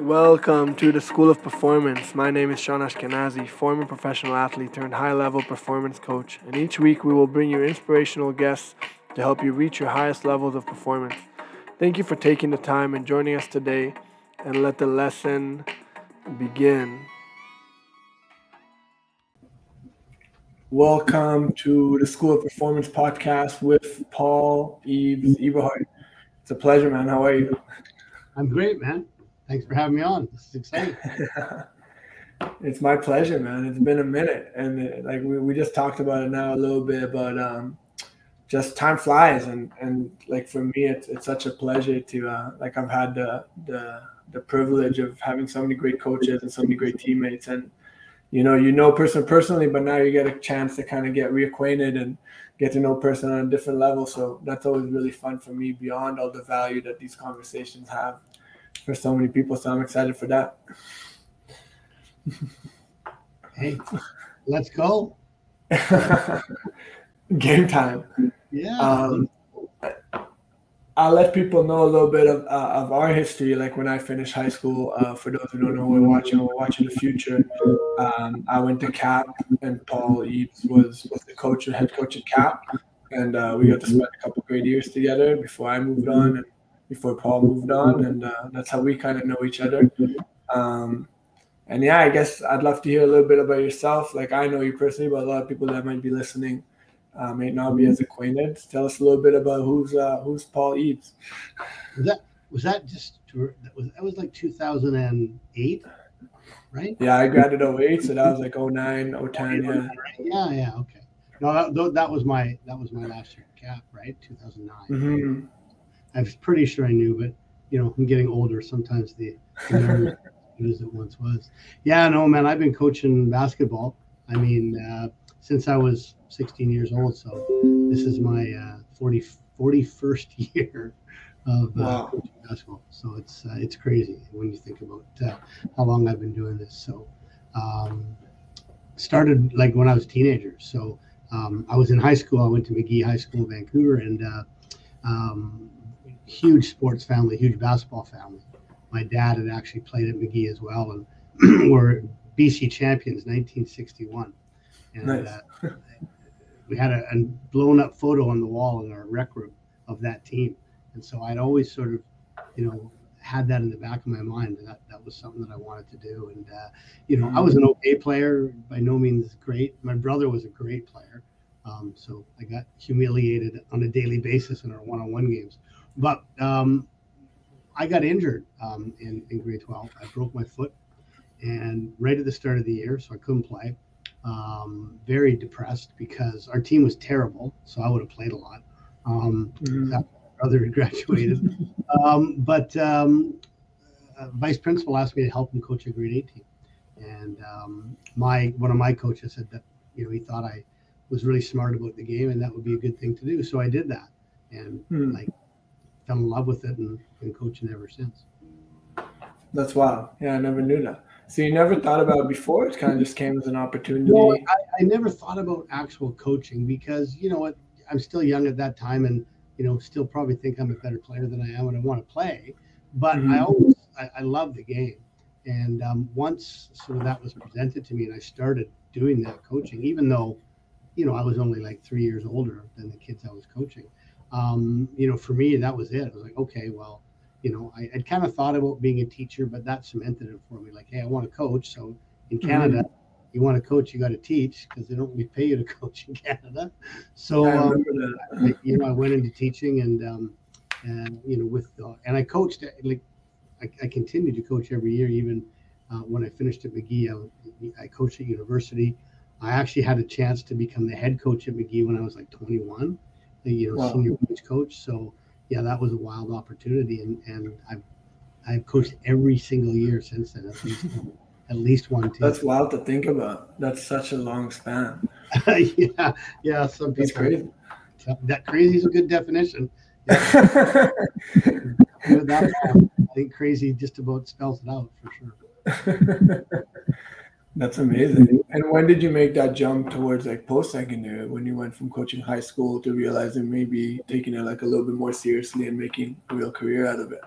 Welcome to the School of Performance. My name is Sean Ashkenazi, former professional athlete turned high level performance coach, and each week we will bring you inspirational guests to help you reach your highest levels of performance. Thank you for taking the time and joining us today, and let the lesson begin. Welcome to the School of Performance podcast with Paul Ebes Eberhardt. It's a pleasure, man. How are you? I'm great, man. Thanks for having me on. This is exciting. it's my pleasure, man. It's been a minute, and it, like we, we just talked about it now a little bit, but um, just time flies, and and like for me, it's it's such a pleasure to uh, like I've had the the the privilege of having so many great coaches and so many great teammates, and you know you know person personally, but now you get a chance to kind of get reacquainted and get to know person on a different level. So that's always really fun for me beyond all the value that these conversations have for so many people. So I'm excited for that. hey, let's go. Game time. Yeah. Um, I'll let people know a little bit of, uh, of our history. Like when I finished high school, uh, for those who don't know, we're watching, we're watching the future. Um, I went to CAP, and Paul Ebes was was the coach, head coach at CAP, and uh, we got to spend a couple great years together before I moved on. And before Paul moved on, and uh, that's how we kind of know each other. Um, and yeah, I guess I'd love to hear a little bit about yourself. Like I know you personally, but a lot of people that might be listening uh, may not be as acquainted. Tell us a little bit about who's uh, who's Paul Ebes. Was that was that just that was that was like 2008, right? Yeah, I graduated 08, so that was like 09, 010, yeah. Yeah, yeah, okay. No, that, that was my that was my last year cap, right? 2009. Mm-hmm. I was pretty sure I knew, but you know, I'm getting older. Sometimes the, the as it once was. Yeah, no, man. I've been coaching basketball. I mean, uh, since I was 16 years old. So this is my uh, 40 41st year of uh, wow. coaching basketball. So it's uh, it's crazy when you think about uh, how long I've been doing this. So um, started like when I was a teenager. So um, I was in high school. I went to Magee High School, in Vancouver, and uh, um, huge sports family, huge basketball family. My dad had actually played at Magee as well, and were BC champions 1961. And nice. uh, we had a, a, blown up photo on the wall in our rec room of that team. And so I'd always sort of, you know, had that in the back of my mind that that was something that I wanted to do. And, uh, you know, I was an okay player, by no means great. My brother was a great player. Um, so I got humiliated on a daily basis in our one on one games. But um, I got injured um, in, in grade 12. I broke my foot and right at the start of the year, so I couldn't play. Um, very depressed because our team was terrible, so I would have played a lot. Um, mm-hmm. My brother graduated, um, but um, uh, vice principal asked me to help him coach a grade 8 team, and um, my one of my coaches said that you know he thought I was really smart about the game and that would be a good thing to do, so I did that, and mm. like fell in love with it and been coaching ever since. That's wild. Yeah, I never knew that. So you never thought about it before? It kind of just came as an opportunity. Well, I, I never thought about actual coaching because you know what, I'm still young at that time, and you know, still probably think I'm a better player than I am, and I want to play. But mm-hmm. I always, I, I, love the game, and um, once sort of that was presented to me, and I started doing that coaching, even though, you know, I was only like three years older than the kids I was coaching um, you know, for me, that was it. I was like, okay, well, you know, I, would kind of thought about being a teacher, but that cemented it for me. Like, hey, I want to coach. So in mm-hmm. Canada, mm-hmm. you want to coach, you got to teach because they don't really pay you to coach in Canada. So, um, I, you know, I went into teaching and, um, and you know, with uh, and I coached like I, I continued to coach every year, even uh, when I finished at Magee. I, I coached at university. I actually had a chance to become the head coach at Magee when I was like 21 the you know wow. senior coach. So yeah, that was a wild opportunity, and and I've I've coached every single year since then. At least at least one team. That's wild to think about. That's such a long span. yeah, yeah. Some people. That's crazy. That crazy is a good definition. Yeah. I think crazy just about spells it out for sure. That's amazing. And when did you make that jump towards like post secondary when you went from coaching high school to realizing maybe taking it like a little bit more seriously and making a real career out of it?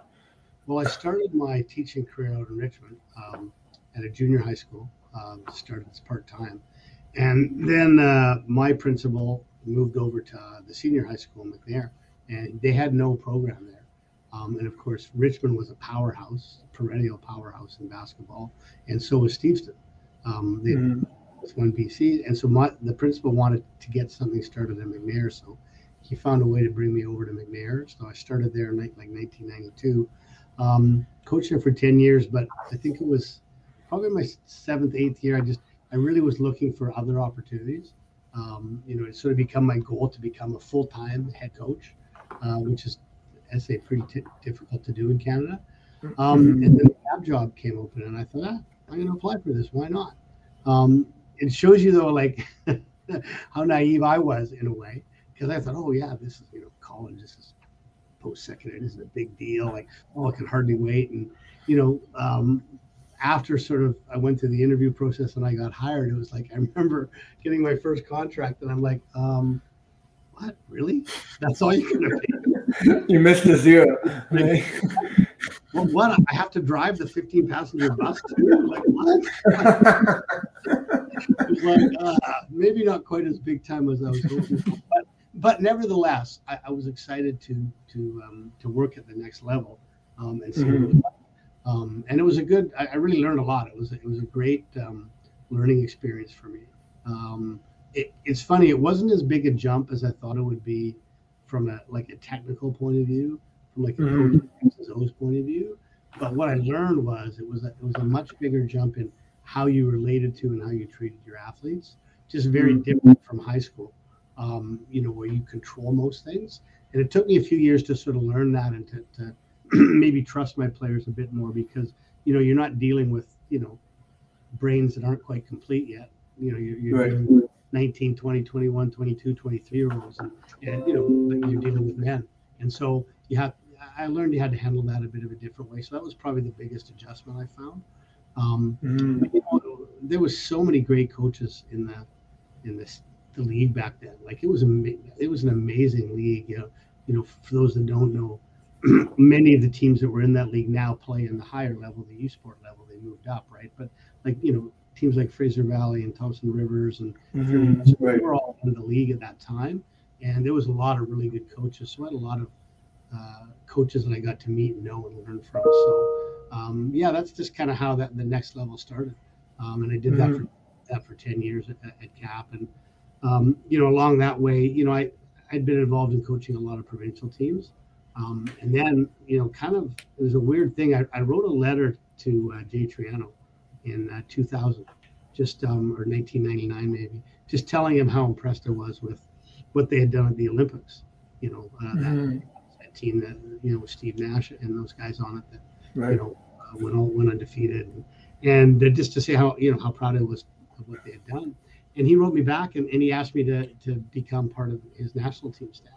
Well, I started my teaching career out in Richmond um, at a junior high school. Um, started as part time, and then uh, my principal moved over to uh, the senior high school in McNair, and they had no program there. Um, and of course, Richmond was a powerhouse, perennial powerhouse in basketball, and so was Steveston. Um, they mm-hmm. won BC, and so my, the principal wanted to get something started in McNair, so he found a way to bring me over to McNair. So I started there in like 1992, um, there for 10 years. But I think it was probably my seventh, eighth year. I just I really was looking for other opportunities. Um, you know, it sort of become my goal to become a full time head coach, uh, which is I say pretty t- difficult to do in Canada. Um, mm-hmm. and then the job came open, and I thought, ah, I'm going to apply for this. Why not? Um, it shows you though, like how naive I was in a way because I thought, oh yeah, this is you know college, this is post secondary, this is a big deal. Like, oh, I can hardly wait. And you know, um, after sort of I went through the interview process and I got hired, it was like I remember getting my first contract, and I'm like, um, what really? That's all you're gonna pay? you missed the zero. Right? Well, what? I have to drive the 15 passenger bus. Too? Like what? like uh, maybe not quite as big time as I was hoping for, but but nevertheless, I, I, was excited to to um, to work at the next level um, and see. Mm-hmm. Um, and it was a good. I, I, really learned a lot. It was it was a great um, learning experience for me. Um, it, it's funny. It wasn't as big a jump as I thought it would be from a like a technical point of view, from like a mm-hmm. point of view. But what I learned was it was a, it was a much bigger jump in how you related to and how you treated your athletes. Just very mm-hmm. different from high school um, you know, where you control most things. And it took me a few years to sort of learn that and to, to maybe trust my players a bit more because, you know, you're not dealing with, you know, brains that aren't quite complete yet. You know, you're, you're right. 19, 20, 21, 22, 23 year olds, and, and you know, you're dealing with men. And so you have, I learned you had to handle that a bit of a different way. So that was probably the biggest adjustment I found. Um, mm-hmm. you know, there was so many great coaches in the in this the league back then. Like it was a it was an amazing league. You know, you know, for those that don't know, many of the teams that were in that league now play in the higher level, the U Sport level. They moved up, right? But like you know, teams like Fraser Valley and Thompson Rivers and mm-hmm. right. were all in the league at that time, and there was a lot of really good coaches. So I had a lot of uh, coaches that I got to meet and know and learn from. So um, yeah, that's just kind of how that the next level started. Um, and I did mm-hmm. that for that for ten years at, at CAP, and um, you know, along that way, you know, I, I'd been involved in coaching a lot of provincial teams. Um, and then, you know, kind of, it was a weird thing. I, I wrote a letter to uh, Jay Triano in uh, 2000, just, um, or 1999 maybe, just telling him how impressed I was with what they had done at the Olympics. You know, uh, mm-hmm. Team that, you know, with Steve Nash and those guys on it that, right. you know, uh, went, all, went undefeated. And, and just to say how, you know, how proud I was of what they had done and he wrote me back and, and he asked me to, to become part of his national team staff.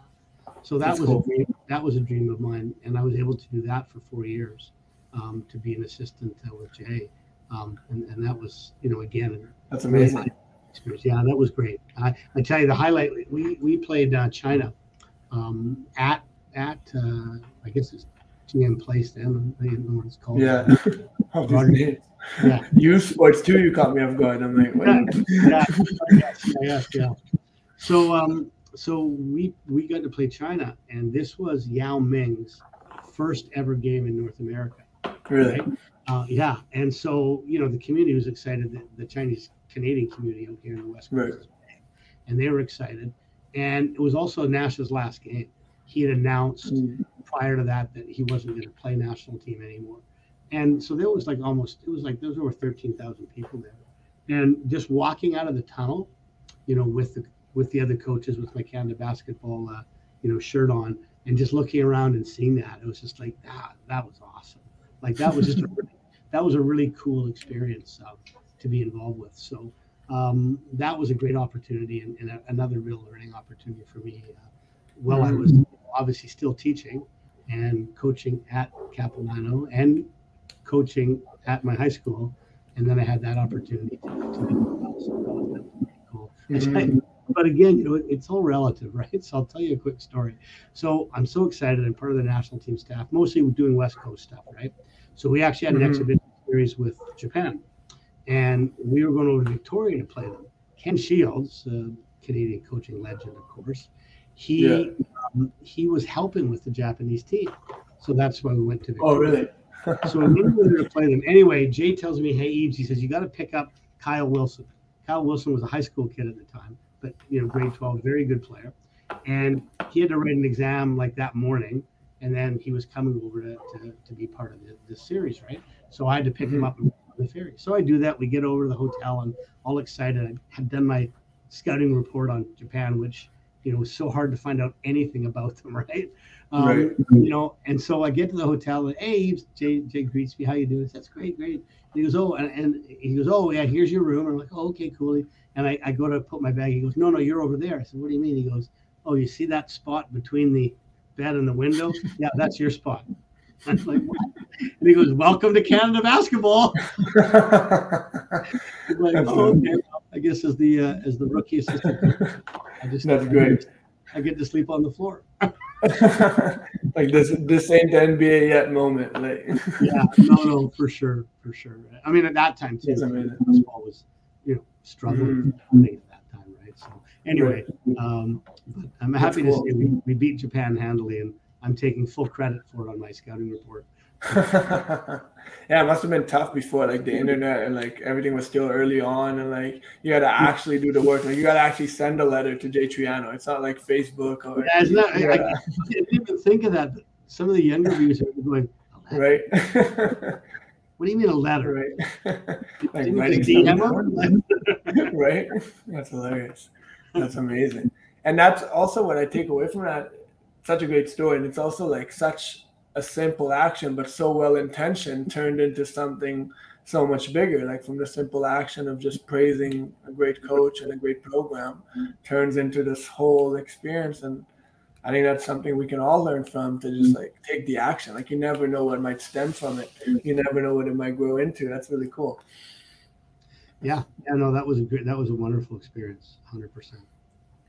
So that That's was cool. a dream, that was a dream of mine, and I was able to do that for four years, um, to be an assistant uh, with Jay, um, and, and that was you know again that's amazing experience. Yeah, that was great. I, I tell you the highlight we we played uh, China um, at at uh, I guess it's GM Place then I don't know what it's called. Yeah. yeah. U Sports too. You caught me off guard. I'm like, Wait. yeah, yes, yes, yeah. So, um, so we we got to play China, and this was Yao Ming's first ever game in North America. Really? Right? Uh, yeah, and so you know the community was excited. That the Chinese Canadian community out here in the West Coast, right. and they were excited. And it was also Nash's last game. He had announced mm. prior to that that he wasn't going to play national team anymore. And so there was like almost, it was like there was over 13,000 people there. And just walking out of the tunnel, you know, with the with the other coaches, with my Canada basketball, uh, you know, shirt on, and just looking around and seeing that, it was just like that. Ah, that was awesome. Like that was just a really, that was a really cool experience uh, to be involved with. So um, that was a great opportunity and, and a, another real learning opportunity for me. Uh, while I was obviously still teaching and coaching at Capilano and coaching at my high school, and then I had that opportunity to, to be cool. Mm-hmm. but again, you know, it's all relative, right? So I'll tell you a quick story. So I'm so excited. I'm part of the national team staff, mostly doing West Coast stuff, right? So we actually had an mm-hmm. exhibition series with Japan, and we were going over to Victoria to play them. Ken Shields, uh, Canadian coaching legend, of course, he yeah. um, he was helping with the Japanese team, so that's why we went to. Victoria. Oh, really? so we were going to play them anyway. Jay tells me, "Hey, Ebes," he says, "You got to pick up Kyle Wilson." Kyle Wilson was a high school kid at the time, but you know, grade 12, very good player. And he had to write an exam like that morning, and then he was coming over to, to, to be part of the, the series, right? So I had to pick mm-hmm. him up on the ferry. So I do that. We get over to the hotel and all excited. I had done my scouting report on Japan, which you know was so hard to find out anything about them, right? Um, right. You know, and so I get to the hotel and hey, Jay, Jay greets me. How you doing? That's great, great And he goes, oh, and, and, he goes, oh, yeah, here's your room. I'm like, oh, okay, cool. And I, I go to put my bag. He goes, no, no, you're over there. I said, what do you mean? He goes, oh, you see that spot between the bed and the window? yeah, that's your spot. I was like, what? And he goes, welcome to Canada basketball. like, oh, okay. I guess as the uh, as the rookie assistant, I just that's great. I get to sleep on the floor. like this this ain't the NBA yet moment. Like yeah, no, no, for sure, for sure. I mean, at that time too, basketball was you know struggling mm-hmm. at that time, right? So anyway, um, but I'm happy cool. to say we, we beat Japan handily, and I'm taking full credit for it on my scouting report. yeah, it must have been tough before, like the internet and like everything was still early on, and like you had to actually do the work. Like you got to actually send a letter to Jay Triano. It's not like Facebook or. Yeah, it's not. I, I, didn't even think of that. Some of the younger viewers are going, right. what do you mean a letter? Right. like writing DM right. That's hilarious. That's amazing, and that's also what I take away from that. Such a great story, and it's also like such a simple action, but so well intentioned, turned into something so much bigger. Like from the simple action of just praising a great coach and a great program, turns into this whole experience. And I think that's something we can all learn from to just like take the action. Like you never know what might stem from it. You never know what it might grow into. That's really cool. Yeah, yeah, no, that was a great, that was a wonderful experience, hundred percent.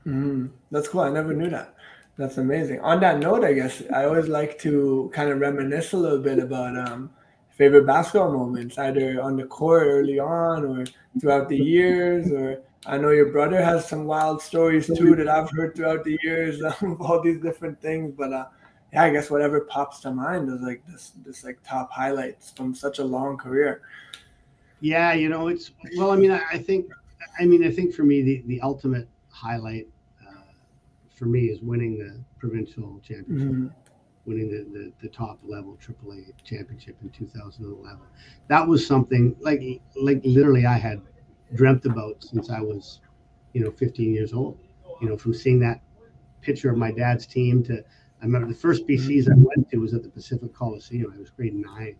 Mm-hmm. That's cool. I never knew that. That's amazing. On that note, I guess I always like to kind of reminisce a little bit about um, favorite basketball moments, either on the court early on or throughout the years. Or I know your brother has some wild stories too that I've heard throughout the years of all these different things. But uh, yeah, I guess whatever pops to mind is like this, this like top highlights from such a long career. Yeah, you know, it's well. I mean, I, I think, I mean, I think for me, the the ultimate highlight for me is winning the provincial championship, mm-hmm. winning the, the, the top level AAA championship in 2011. That was something like like literally I had dreamt about since I was, you know, 15 years old. You know, from seeing that picture of my dad's team to I remember the first BCs I went to was at the Pacific Coliseum. I was grade nine,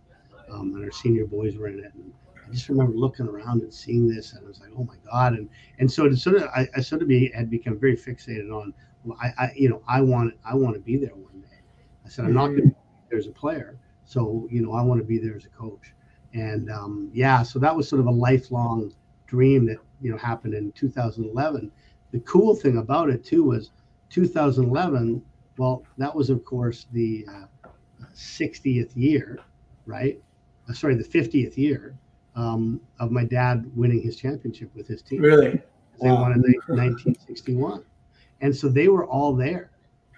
um, and our senior boys were in it. And I just remember looking around and seeing this, and I was like, "Oh my god!" And and so it sort of I, I sort of be had become very fixated on I, I you know, I want I want to be there one day. I said, I'm not going to be there as a player. So, you know, I want to be there as a coach. And um, yeah, so that was sort of a lifelong dream that, you know, happened in 2011. The cool thing about it too was 2011, well, that was of course the uh, 60th year, right? Uh, sorry, the 50th year um, of my dad winning his championship with his team. Really? They wow. won in 1961 and so they were all there.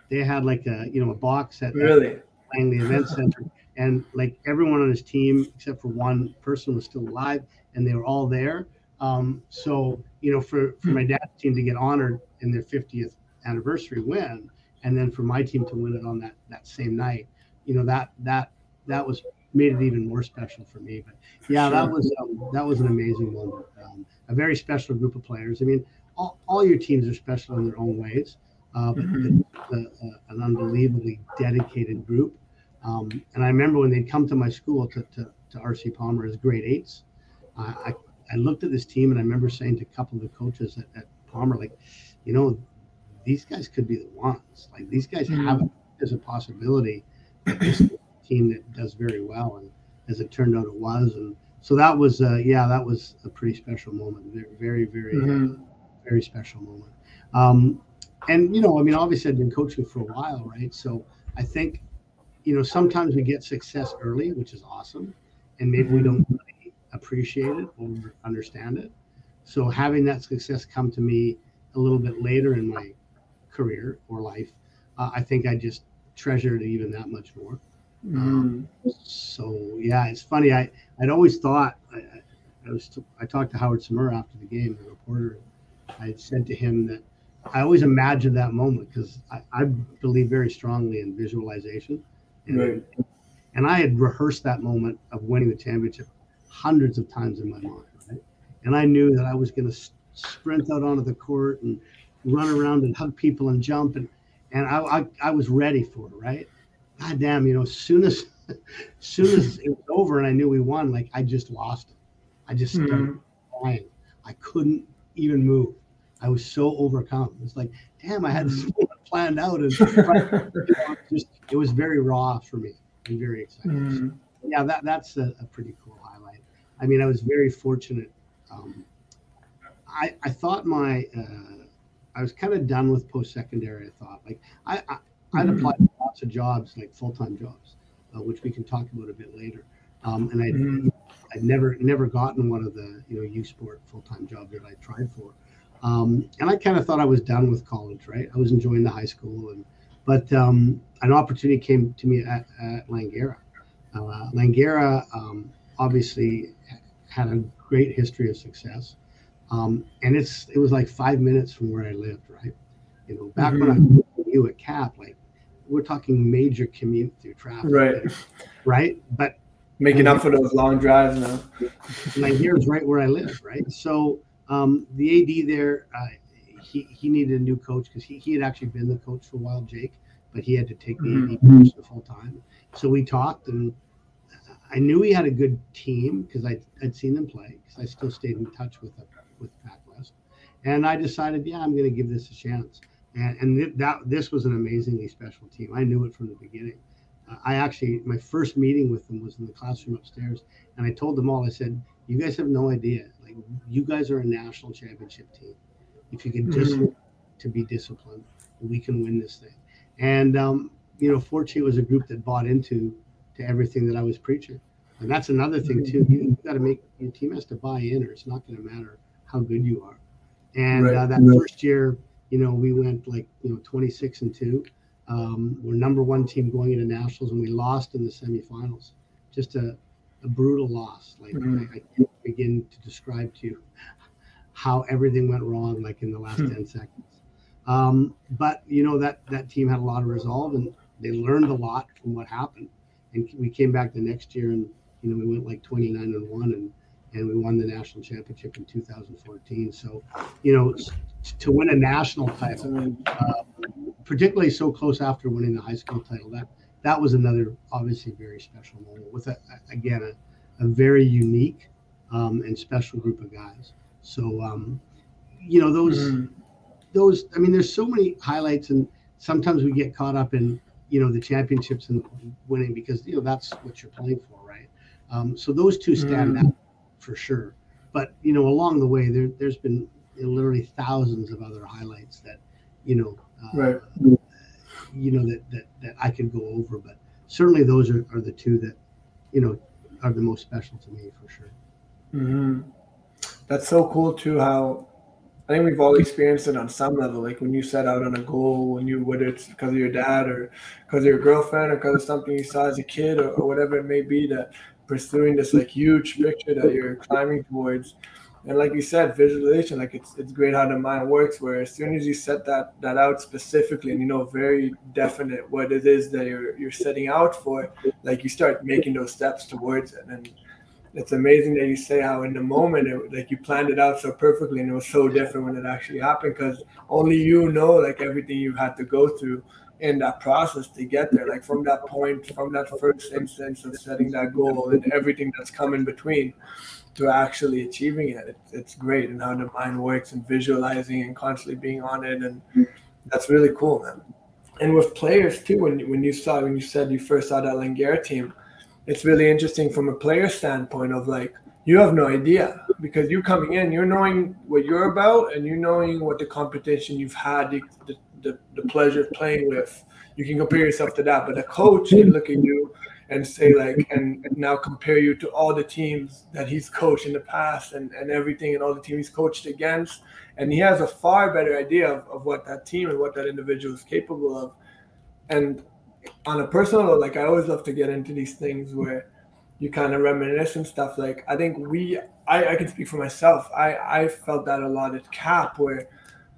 They had like a you know a box at really Langley Event Center, and like everyone on his team except for one person was still alive, and they were all there. Um, so you know, for for my dad's team to get honored in their 50th anniversary win, and then for my team to win it on that that same night, you know that that that was made it even more special for me. But yeah, that was um, that was an amazing moment. Um, a very special group of players. I mean, all, all your teams are special in their own ways. Uh, mm-hmm. a, a, an unbelievably dedicated group. Um, and I remember when they'd come to my school to, to, to RC Palmer as grade eights, uh, I, I looked at this team and I remember saying to a couple of the coaches at, at Palmer, like, you know, these guys could be the ones. Like these guys mm-hmm. have as a possibility. This team that does very well, and as it turned out, it was. And so that was, uh, yeah, that was a pretty special moment. Very, very, very uh, mm-hmm very special moment. Um, and you know, I mean, obviously, I've been coaching for a while, right? So I think, you know, sometimes we get success early, which is awesome, and maybe we don't really appreciate it or understand it. So having that success come to me a little bit later in my career or life, uh, I think I just treasured it even that much more. Mm. Um, so yeah, it's funny. I I'd always thought I, I was I talked to Howard Tsumura after the game, the reporter. I said to him that I always imagine that moment because I, I, believe very strongly in visualization. And, right. and I had rehearsed that moment of winning the championship hundreds of times in my mind. Right? And I knew that I was going to sprint out onto the court and run around and hug people and jump. And, and I, I, I was ready for it, right? God damn, you know, as soon as, as soon as it was over and I knew we won, like I just lost it. I just started mm-hmm. crying. I couldn't even move. I was so overcome. It's like, damn, I had this mm-hmm. planned out, and just it was very raw for me and very exciting. Mm. So, yeah, that that's a, a, pretty cool highlight. I mean, I was very fortunate. Um, I I thought my uh, I was kind of done with post secondary. I thought like I, I I'd mm. applied for lots of jobs, like full time jobs, uh, which we can talk about a bit later. Um, and I mm. I'd never never gotten one of the you know U Sport full time jobs that I tried for. Um, and I kind of thought I was done with college, right? I was enjoying the high school, and but um, an opportunity came to me at, at Langara. Uh, Langara um, obviously had a great history of success, um, and it's it was like five minutes from where I lived, right? You know, back mm-hmm. when I mm-hmm. knew at Cap, like we're talking major commute through traffic, right? Right, but making up for those long drives now. Langara's right where I live, right? So um, the AD there, uh, he, he needed a new coach because he, he had actually been the coach for a while, Jake, but he had to take the mm-hmm. AD position full time. So we talked, and I knew he had a good team because I I'd seen them play because I still stayed in touch with with Pac West, and I decided, yeah, I'm going to give this a chance. And, and th- that this was an amazingly special team. I knew it from the beginning. I actually my first meeting with them was in the classroom upstairs, and I told them all. I said, "You guys have no idea Like, you guys are a national championship team. If you can just mm-hmm. to be disciplined, we can win this thing. And um, you know, Forte was a group that bought into to everything that I was preaching. And that's another thing too. You, you got to make your team has to buy in, or it's not going to matter how good you are. And right. uh, that right. first year, you know, we went like you know 26 and two. Um, we're number one team going into nationals, and we lost in the semifinals. Just a a brutal loss. Like mm-hmm. I, I, can't begin to describe to you how everything went wrong, like in the last hmm. ten seconds. Um, but you know that that team had a lot of resolve, and they learned a lot from what happened. And we came back the next year, and you know we went like twenty nine and one, and and we won the national championship in 2014. So, you know, to win a national title, uh, particularly so close after winning the high school title, that that was another obviously very special moment with a, again a, a very unique um, and special group of guys. So um, you know those mm. those I mean there's so many highlights and sometimes we get caught up in you know the championships and winning because you know that's what you're playing for, right? Um, so those two stand mm. out for sure. But you know along the way there there's been literally thousands of other highlights that you know right you know that that that I could go over, but certainly those are, are the two that you know are the most special to me for sure. Mm-hmm. That's so cool too. How I think we've all experienced it on some level. Like when you set out on a goal, when you whether it's because of your dad or because of your girlfriend or because of something you saw as a kid or, or whatever it may be, that pursuing this like huge picture that you're climbing towards and like you said visualization like it's it's great how the mind works where as soon as you set that that out specifically and you know very definite what it is that you're you're setting out for like you start making those steps towards it. And it's amazing that you say how in the moment it, like you planned it out so perfectly and it was so different when it actually happened because only you know like everything you had to go through in that process to get there. Like from that point from that first instance of setting that goal and everything that's come in between to actually achieving it. It's, it's great and how the mind works and visualizing and constantly being on it. And that's really cool, man. And with players too, when, when you saw, when you said you first saw that Langara team, it's really interesting from a player standpoint of like, you have no idea because you're coming in, you're knowing what you're about, and you're knowing what the competition you've had the, the, the, pleasure of playing with. You can compare yourself to that, but a coach can look at you and say like and, and, now compare you to all the teams that he's coached in the past and, and everything and all the teams he's coached against. And he has a far better idea of, of what that team and what that individual is capable of. And on a personal level like i always love to get into these things where you kind of reminisce and stuff. Like i think we i, I can speak for myself. I i felt that a lot at cap where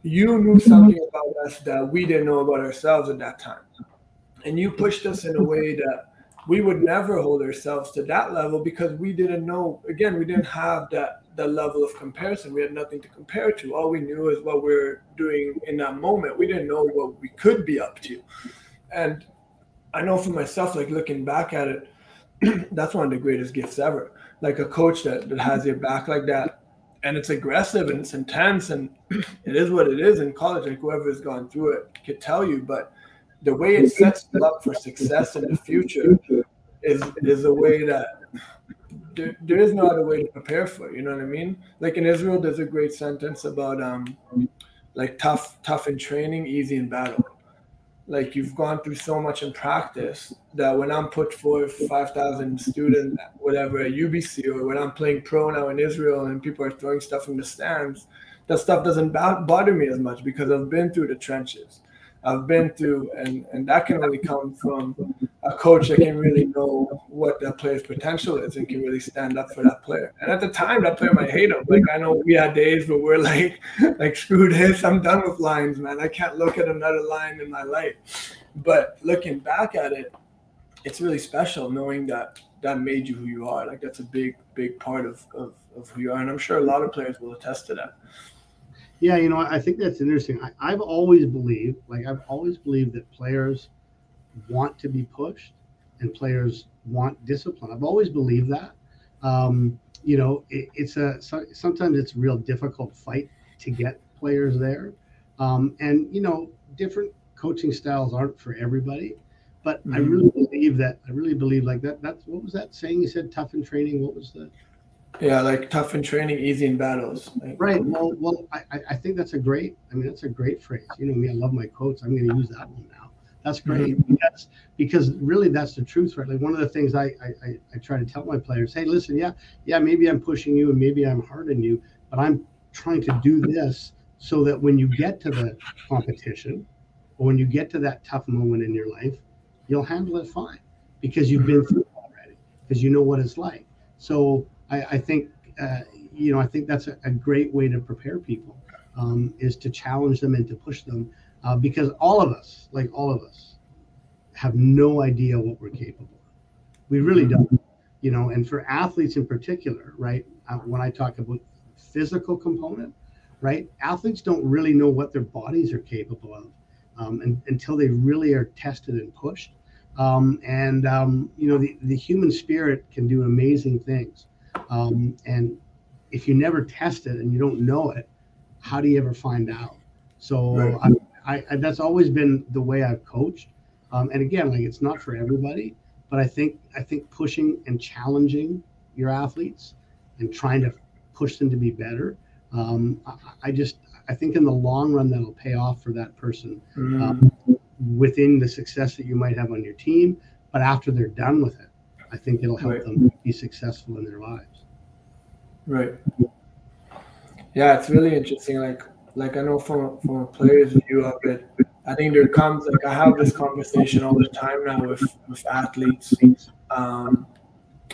you knew mm-hmm. something about us that we didn't know about ourselves at that time. And you pushed us in a way that we would never hold ourselves to that level because we didn't know again we didn't have that that level of comparison. We had nothing to compare to. All we knew is what we are doing in that moment. We didn't know what we could be up to. And i know for myself like looking back at it that's one of the greatest gifts ever. Like a coach that, that has your back like that and it's aggressive and it's intense and it is what it is in college like whoever has gone through it could tell you but the way it sets you up for success in the future is is a way that there, there is no other way to prepare for. It, You know what I mean? Like in Israel, there's a great sentence about um, like tough tough in training, easy in battle. Like you've gone through so much in practice that when I'm put forth five thousand students, whatever at UBC, or when I'm playing pro now in Israel and people are throwing stuff in the stands, that stuff doesn't bother me as much because I've been through the trenches. I've been through, and and that can only come from a coach that can really know what that player's potential is and can really stand up for that player. And at the time, that player might hate him. Like I know we had days where we're like, like screw this, I'm done with lines, man. I can't look at another line in my life. But looking back at it, it's really special knowing that that made you who you are. Like that's a big, big part of, of, of who you are. And I'm sure a lot of players will attest to that. Yeah, you know, I think that's interesting. I, have always believed, like I've always believed that players want to be pushed and players want discipline. I've always believed that. Um, you know, it, it's a sometimes it's a real difficult fight to get players there, um, and you know, different coaching styles aren't for everybody. But mm-hmm. I really believe that. I really believe like that. That's what was that saying? You said tough in training. What was the yeah, like tough in training, easy in battles. Like, right. Well, well, I, I think that's a great. I mean, that's a great phrase. You know, me, I love my quotes. I'm going to use that one now. That's great mm-hmm. because because really that's the truth, right? Like one of the things I, I I try to tell my players, hey, listen, yeah, yeah, maybe I'm pushing you and maybe I'm hard on you, but I'm trying to do this so that when you get to the competition or when you get to that tough moment in your life, you'll handle it fine because you've been through it already because you know what it's like. So I, I think uh, you know I think that's a, a, great way to prepare people um, is to challenge them and to push them uh, because all of us, like all of us, have no idea what we're capable of. We really mm-hmm. don't, you know. And for athletes in particular, right? Uh, when I talk about physical component, right? Athletes don't really know what their bodies are capable of um, and, until they really are tested and pushed. Um, and um, you know, the, the human spirit can do amazing things. Um, and if you never test it and you don't know it, how do you ever find out? So right. I, I, that's always been the way I've coached. Um, and again, like it's not for everybody, but I think I think pushing and challenging your athletes and trying to push them to be better. Um, I, I, just I think in the long run that'll pay off for that person mm. um, within the success that you might have on your team. But after they're done with it, I think it'll help right. them be successful in their lives. Right. Yeah, it's really interesting. Like, like I know from from a player's view of it, I think there comes like I have this conversation all the time now with with athletes um,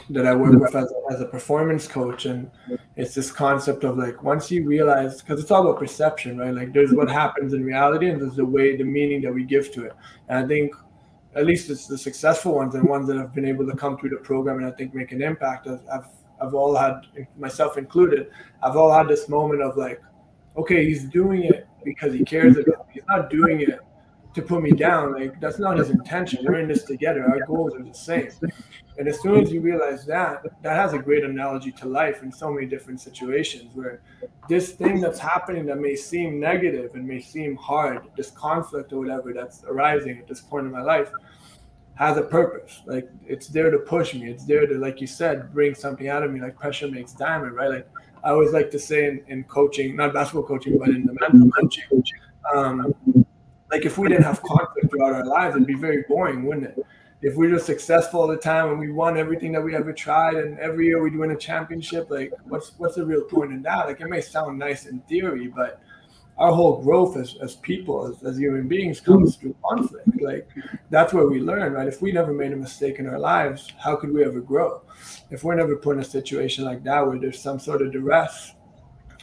that I work with as a, as a performance coach, and it's this concept of like once you realize because it's all about perception, right? Like there's what happens in reality, and there's the way the meaning that we give to it. And I think at least it's the successful ones and ones that have been able to come through the program and I think make an impact. I've, I've, I've all had, myself included, I've all had this moment of like, okay, he's doing it because he cares about me. He's not doing it to put me down. Like that's not his intention. We're in this together. Our goals are the same. And as soon as you realize that, that has a great analogy to life in so many different situations where this thing that's happening that may seem negative and may seem hard, this conflict or whatever that's arising at this point in my life, has a purpose. Like it's there to push me. It's there to, like you said, bring something out of me. Like pressure makes diamond, right? Like I always like to say in, in coaching, not basketball coaching, but in the mental coaching, um, like if we didn't have conflict throughout our lives, it'd be very boring, wouldn't it? If we're just successful all the time and we won everything that we ever tried, and every year we'd win a championship, like what's what's the real point in that? Like it may sound nice in theory, but our whole growth as, as people, as, as human beings, comes mm. through conflict. Like that's where we learn, right? If we never made a mistake in our lives, how could we ever grow? If we're never put in a situation like that where there's some sort of duress,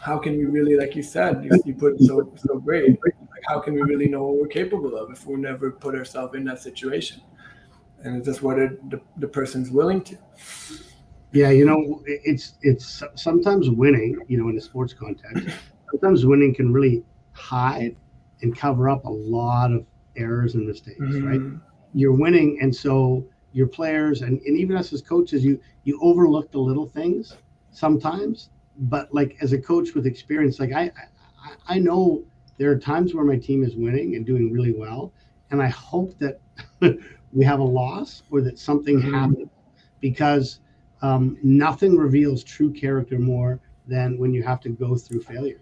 how can we really, like you said, you, you put it so so great. How can we really know what we're capable of if we never put ourselves in that situation? And it's just whether the, the person's willing to. Yeah, you know, it's it's sometimes winning, you know, in a sports context sometimes winning can really hide and cover up a lot of errors and mistakes, mm-hmm. right? You're winning, and so your players and, and even us as coaches, you you overlook the little things sometimes. But like as a coach with experience, like I I, I know there are times where my team is winning and doing really well, and I hope that we have a loss or that something mm-hmm. happens because um, nothing reveals true character more than when you have to go through failure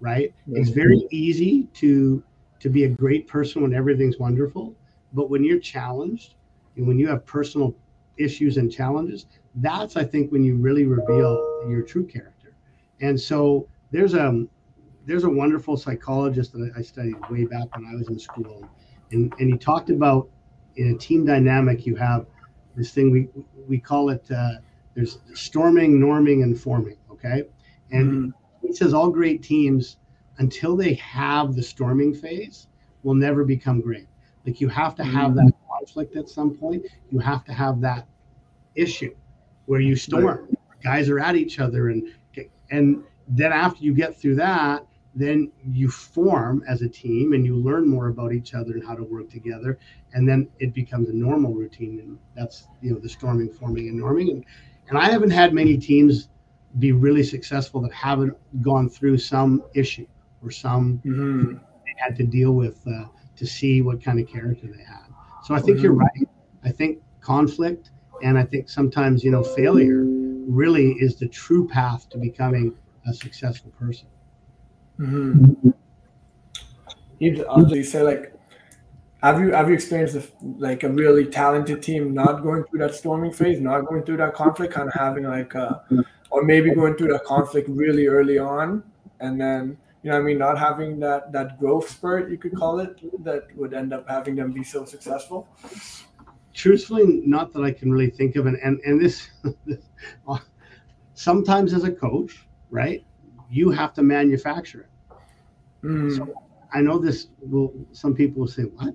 right? It's very easy to to be a great person when everything's wonderful, but when you're challenged and when you have personal issues and challenges, that's I think when you really reveal your true character. And so there's a there's a wonderful psychologist that I studied way back when I was in school, and and he talked about in a team dynamic you have this thing we we call it uh, there's storming, norming, and forming. Okay, and mm-hmm he says all great teams, until they have the storming phase, will never become great. Like you have to have mm-hmm. that conflict at some point. You have to have that issue where you storm. Right. Guys are at each other, and and then after you get through that, then you form as a team and you learn more about each other and how to work together and then it becomes a normal routine and that's you know the storming forming and norming and and i haven't had many teams be really successful that haven't gone through some issue or some mm-hmm. they had to deal with uh, to see what kind of character they had. So I think mm-hmm. you're right. I think conflict and I think sometimes you know failure really is the true path to becoming a successful person. Mm-hmm. You say like, have you have you experienced like a really talented team not going through that storming phase, not going through that conflict, kind of having like a or maybe going through that conflict really early on and then you know I mean not having that that growth spurt you could call it that would end up having them be so successful truthfully not that I can really think of and and, and this sometimes as a coach right you have to manufacture it mm. so I know this will some people will say what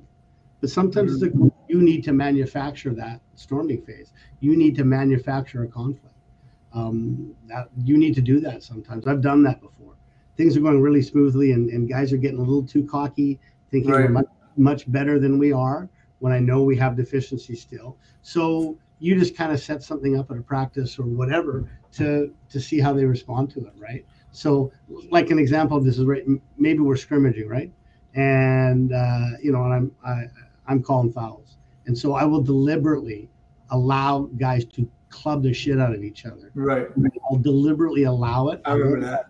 but sometimes mm. you need to manufacture that storming phase you need to manufacture a conflict um, that you need to do that sometimes. I've done that before. Things are going really smoothly, and, and guys are getting a little too cocky, thinking right. we're much, much better than we are when I know we have deficiencies still. So you just kind of set something up at a practice or whatever to to see how they respond to it, right? So, like an example this is right. Maybe we're scrimmaging, right? And uh, you know, and I'm I, I'm calling fouls, and so I will deliberately allow guys to club the shit out of each other. Right. I'll deliberately allow it. I remember that.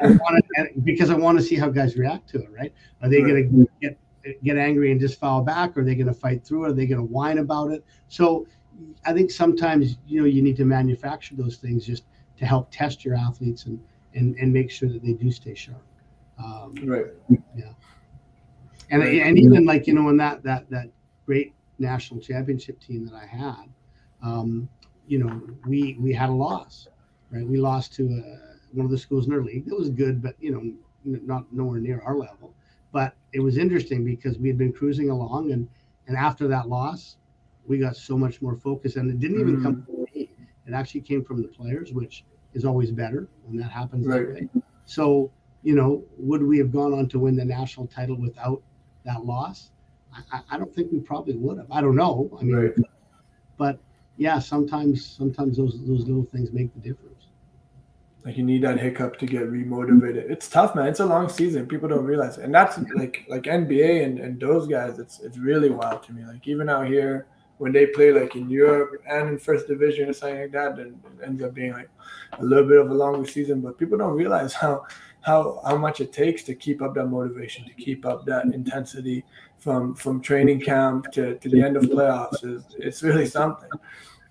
I because I want to see how guys react to it. Right? Are they right. going to get get angry and just foul back? Or are they going to fight through it? Are they going to whine about it? So I think sometimes you know you need to manufacture those things just to help test your athletes and and, and make sure that they do stay sharp. Um, right. Yeah. And right. and even like you know in that that that great national championship team that I had, um, you know, we we had a loss, right? We lost to uh, one of the schools in our league. It was good, but you know, not nowhere near our level. But it was interesting because we had been cruising along, and and after that loss, we got so much more focus, and it didn't even mm. come from me. It actually came from the players, which is always better when that happens right. that way. So, you know, would we have gone on to win the national title without that loss? I, I don't think we probably would have. I don't know. I mean, right. but yeah, sometimes sometimes those those little things make the difference. Like you need that hiccup to get remotivated. It's tough, man. It's a long season. People don't realize, it. and that's like like NBA and, and those guys. It's it's really wild to me. Like even out here, when they play like in Europe and in first division or something like that, then it ends up being like a little bit of a longer season. But people don't realize how how how much it takes to keep up that motivation, to keep up that intensity from from training camp to, to the end of playoffs. Is it's really something.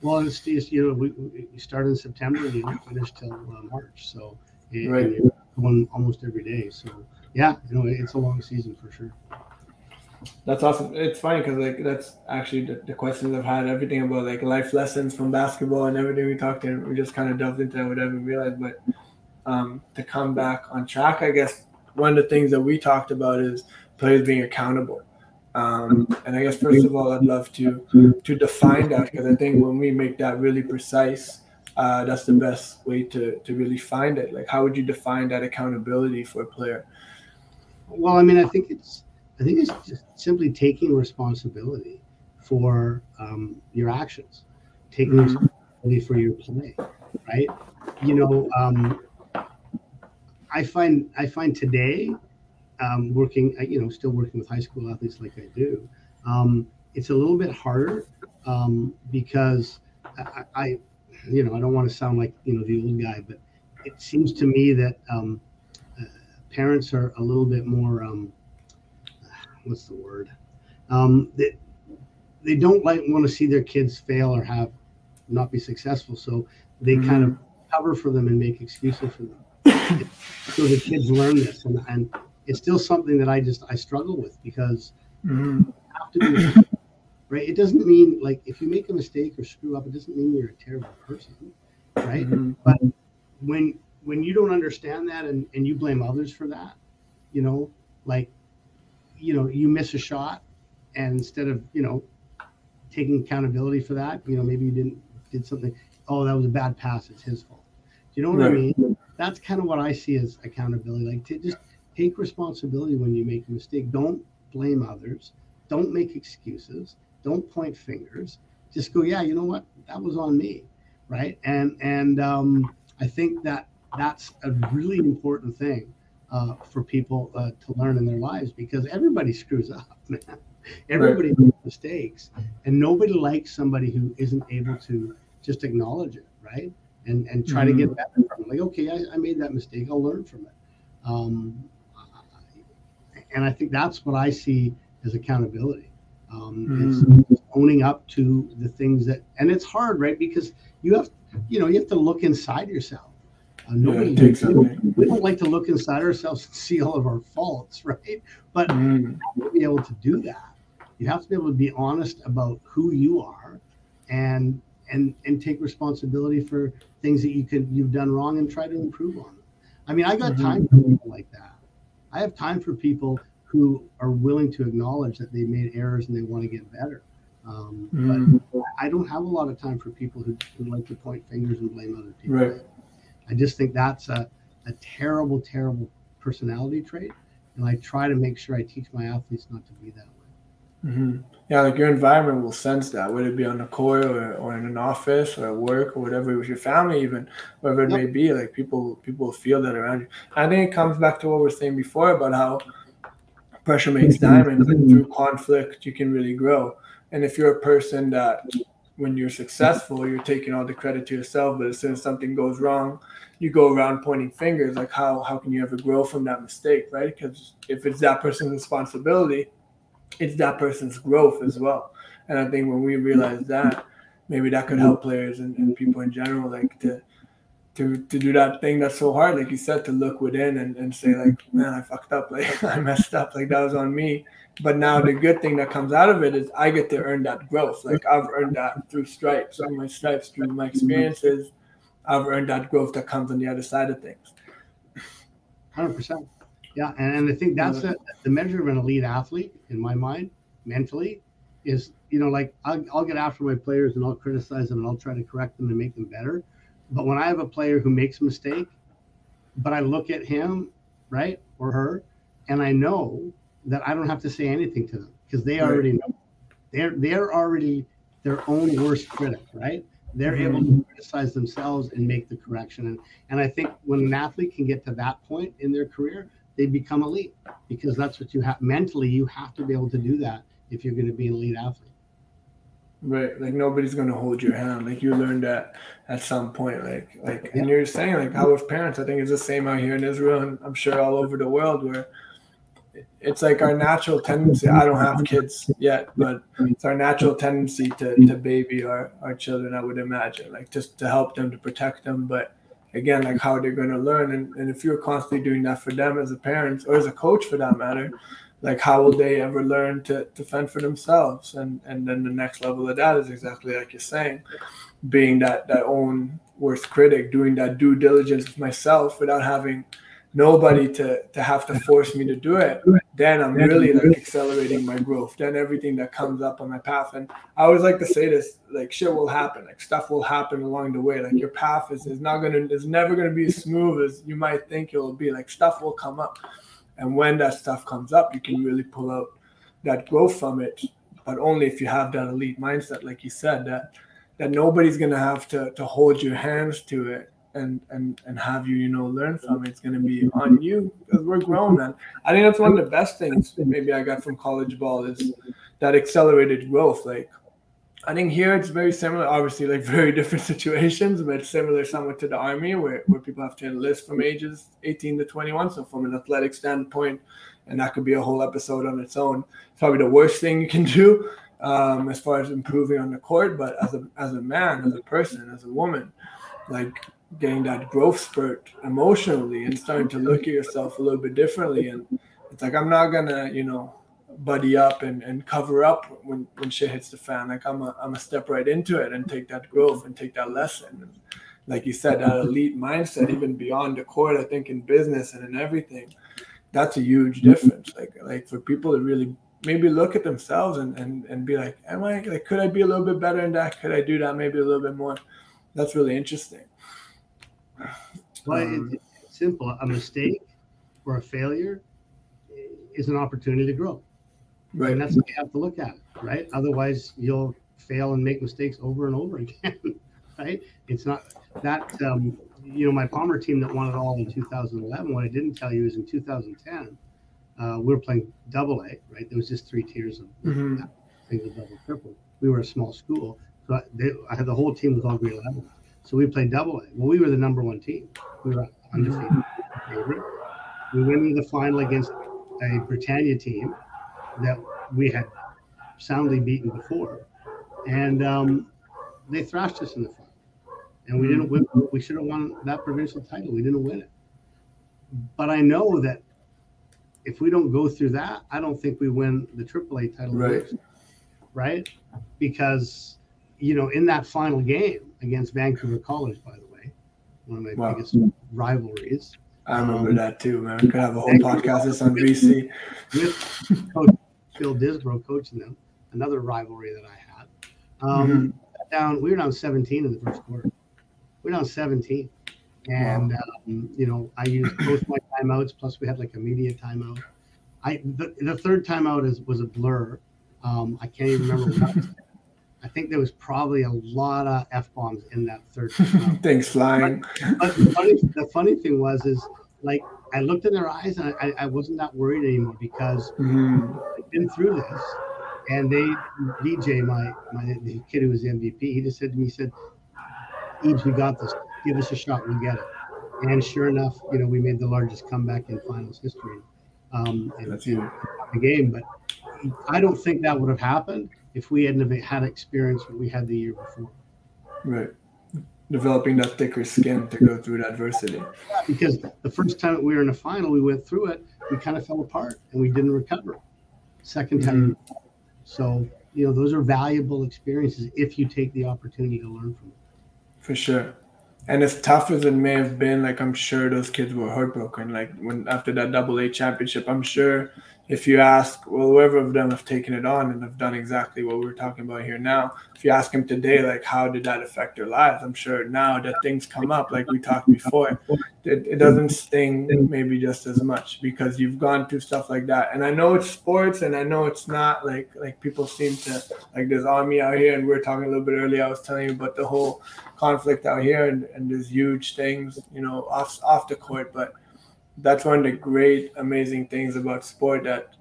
Well, it's, it's you know we, we started in September and you finished till uh, March, so it, right. one almost every day. So yeah, you know it's a long season for sure. That's awesome. It's funny because like that's actually the, the, questions I've had. Everything about like life lessons from basketball and everything we talked and we just kind of delved into without even realize. But um, to come back on track, I guess one of the things that we talked about is players being accountable. Um, and I guess first of all, I'd love to to define that because I think when we make that really precise, uh, that's the best way to to really find it. Like, how would you define that accountability for a player? Well, I mean, I think it's I think it's just simply taking responsibility for um, your actions, taking mm-hmm. responsibility for your play, right? You know, um, I find I find today, um, working, you know, still working with high school athletes like I do, um, it's a little bit harder um, because I, I, you know, I don't want to sound like you know the old guy, but it seems to me that um, uh, parents are a little bit more what's the word? Um, they, they don't like want to see their kids fail or have not be successful, so they mm-hmm. kind of cover for them and make excuses for them. so the kids learn this, and, and it's still something that I just I struggle with because mm-hmm. have to be right. It doesn't mean like if you make a mistake or screw up, it doesn't mean you're a terrible person, right? Mm-hmm. But when when you don't understand that and, and you blame others for that, you know, like you know you miss a shot and instead of you know taking accountability for that you know maybe you didn't did something oh that was a bad pass it's his fault. Do you know what right. i mean? That's kind of what i see as accountability like to just take responsibility when you make a mistake. Don't blame others. Don't make excuses. Don't point fingers. Just go yeah you know what? That was on me right? And and um, i think that that's a really important thing uh, for people uh, to learn in their lives because everybody screws up, man. Everybody right. makes mistakes, and nobody likes somebody who isn't able to just acknowledge it, right? And and try mm-hmm. to get mm-hmm. better from it. Like, okay, I, I, made that mistake. I'll learn from it. Um, and I think that's what I see as accountability. Um, mm-hmm. owning up to the things that, and it's hard, right? Because you have, you know, you have to look inside yourself uh, nobody, yeah, we, don't, we, don't, like to look inside ourselves and see all of our faults, right? But mm. to be able to do that, you have to be able to be honest about who you are, and and and take responsibility for things that you could you've done wrong and try to improve on them. I mean, I got mm-hmm. time for people like that. I have time for people who are willing to acknowledge that they made errors and they want to get better. Um, mm. But I don't have a lot of time for people who, who like to point fingers and blame other people. Right. I just think that's a, a terrible, terrible personality trait. And I try to make sure I teach my athletes not to be that way. Mm-hmm. Yeah, like your environment will sense that, whether it be on the court or, or in an office or at work or whatever, with your family, even whatever it yep. may be. Like people, people feel that around you. I think it comes back to what we are saying before about how pressure makes diamonds. Like through conflict, you can really grow. And if you're a person that when you're successful, you're taking all the credit to yourself. But as soon as something goes wrong, you go around pointing fingers. Like how how can you ever grow from that mistake, right? Because if it's that person's responsibility, it's that person's growth as well. And I think when we realize that, maybe that could help players and, and people in general, like to to to do that thing that's so hard, like you said, to look within and, and say like, man, I fucked up, like I messed up, like that was on me but now the good thing that comes out of it is I get to earn that growth. Like I've earned that through stripes, on my stripes, through my experiences. I've earned that growth that comes on the other side of things. Hundred percent. Yeah, and, I think that's a, the measure of an elite athlete in my mind, mentally, is you know like I'll, I'll get after my players and I'll criticize them and I'll try to correct them and make them better. But when I have a player who makes a mistake, but I look at him, right, or her, and I know that I don't have to say anything to them because they already know. They're they're already their own worst critic, right? They're mm-hmm. able to criticize themselves and make the correction. And and I think when an athlete can get to that point in their career, they become elite because that's what you have mentally. You have to be able to do that if you're going to be an elite athlete. Right. Like nobody's gonna hold your hand. Like you learned that at some point. Like like and you're saying like how with parents, I think it's the same out here in Israel and I'm sure all over the world where it's like our natural tendency. I don't have kids yet, but it's our natural tendency to, to baby our, our children, I would imagine, like just to help them, to protect them. But again, like how they're going to learn. And, and if you're constantly doing that for them as a parent or as a coach for that matter, like how will they ever learn to, to fend for themselves? And, and then the next level of that is exactly like you're saying, being that, that own worst critic, doing that due diligence myself without having – nobody to to have to force me to do it then i'm really like accelerating my growth. Then everything that comes up on my path and i always like to say this like shit will happen like stuff will happen along the way. Like your path is, is not gonna is never gonna be as smooth as you might think it will be. Like stuff will come up and when that stuff comes up you can really pull out that growth from it but only if you have that elite mindset like you said that that nobody's gonna have to to hold your hands to it and and and have you you know learn from it. It's going to be on you because we're grown, man. I think that's one of the best things maybe I got from college ball is that accelerated growth. Like I think here it's very similar, obviously like very different situations, but similar somewhat to the army where, where people have to enlist from ages 18 to 21. So from an athletic standpoint, and that could be a whole episode on its own. It's probably the worst thing you can do um, as far as improving on the court, but as a as a man, as a person, as a woman, like getting that growth spurt emotionally and starting to look at yourself a little bit differently. And it's like I'm not gonna, you know, buddy up and, and cover up when, when shit hits the fan. Like I'm a I'm a step right into it and take that growth and take that lesson. And like you said, that elite mindset, even beyond the court, I think in business and in everything, that's a huge difference. Like like for people to really maybe look at themselves and, and, and be like, am I like could I be a little bit better in that? Could I do that maybe a little bit more? That's really interesting. Well, um, it's simple. A mistake or a failure is an opportunity to grow. Right. And that's what you have to look at, right? Otherwise, you'll fail and make mistakes over and over again, right? It's not that, um, you know, my Palmer team that won it all in 2011, what I didn't tell you is in 2010, uh, we were playing double A, right? There was just three tiers of mm-hmm. single, double, triple. We were a small school. So I, they, I had the whole team was all grade level. So we played double A. Well, we were the number one team. We were undefeated favorite. We went into the final against a Britannia team that we had soundly beaten before, and um, they thrashed us in the final. And we didn't win. We should have won that provincial title. We didn't win it. But I know that if we don't go through that, I don't think we win the AAA title. Right. Right. Because you know, in that final game against Vancouver College, by the way, one of my wow. biggest rivalries. I remember um, that too, man. We could have a whole Vancouver podcast this on BC. With Coach Phil Disbrow coaching them, another rivalry that I had. Um, mm-hmm. Down, we were down 17 in the first quarter. We were down 17, and wow. um, you know, I used both my timeouts. Plus, we had like a media timeout. I the, the third timeout is was a blur. Um, I can't even remember I think there was probably a lot of f bombs in that third. Thanks, flying. But, but the, funny, the, funny, thing was, is like I looked in their eyes and I, I wasn't that worried anymore because mm-hmm. I've been through this. And they, DJ, my my the kid who was the MVP, he just said to me, he said, "Ebes, we got this. Give us a shot. We'll get it." And sure enough, you know, we made the largest comeback in finals history. Um, and That's the game, but I don't think that would have happened if we hadn't had experience what we had the year before. Right. Developing that thicker skin to go through adversity. Because the first time we were in a final, we went through it, we kind of fell apart and we didn't recover. Second time. Mm-hmm. So, you know, those are valuable experiences if you take the opportunity to learn from them. For sure. And as tough as it may have been, like I'm sure those kids were heartbroken. Like when after that double A championship, I'm sure if you ask, well, whoever of them have taken it on and have done exactly what we're talking about here now, if you ask them today, like, how did that affect their lives? I'm sure now that things come up, like we talked before, it, it doesn't sting maybe just as much because you've gone through stuff like that. And I know it's sports and I know it's not like, like people seem to, like there's army out here and we are talking a little bit earlier, I was telling you about the whole conflict out here and, and there's huge things, you know, off, off the court, but that's one of the great, amazing things about sport that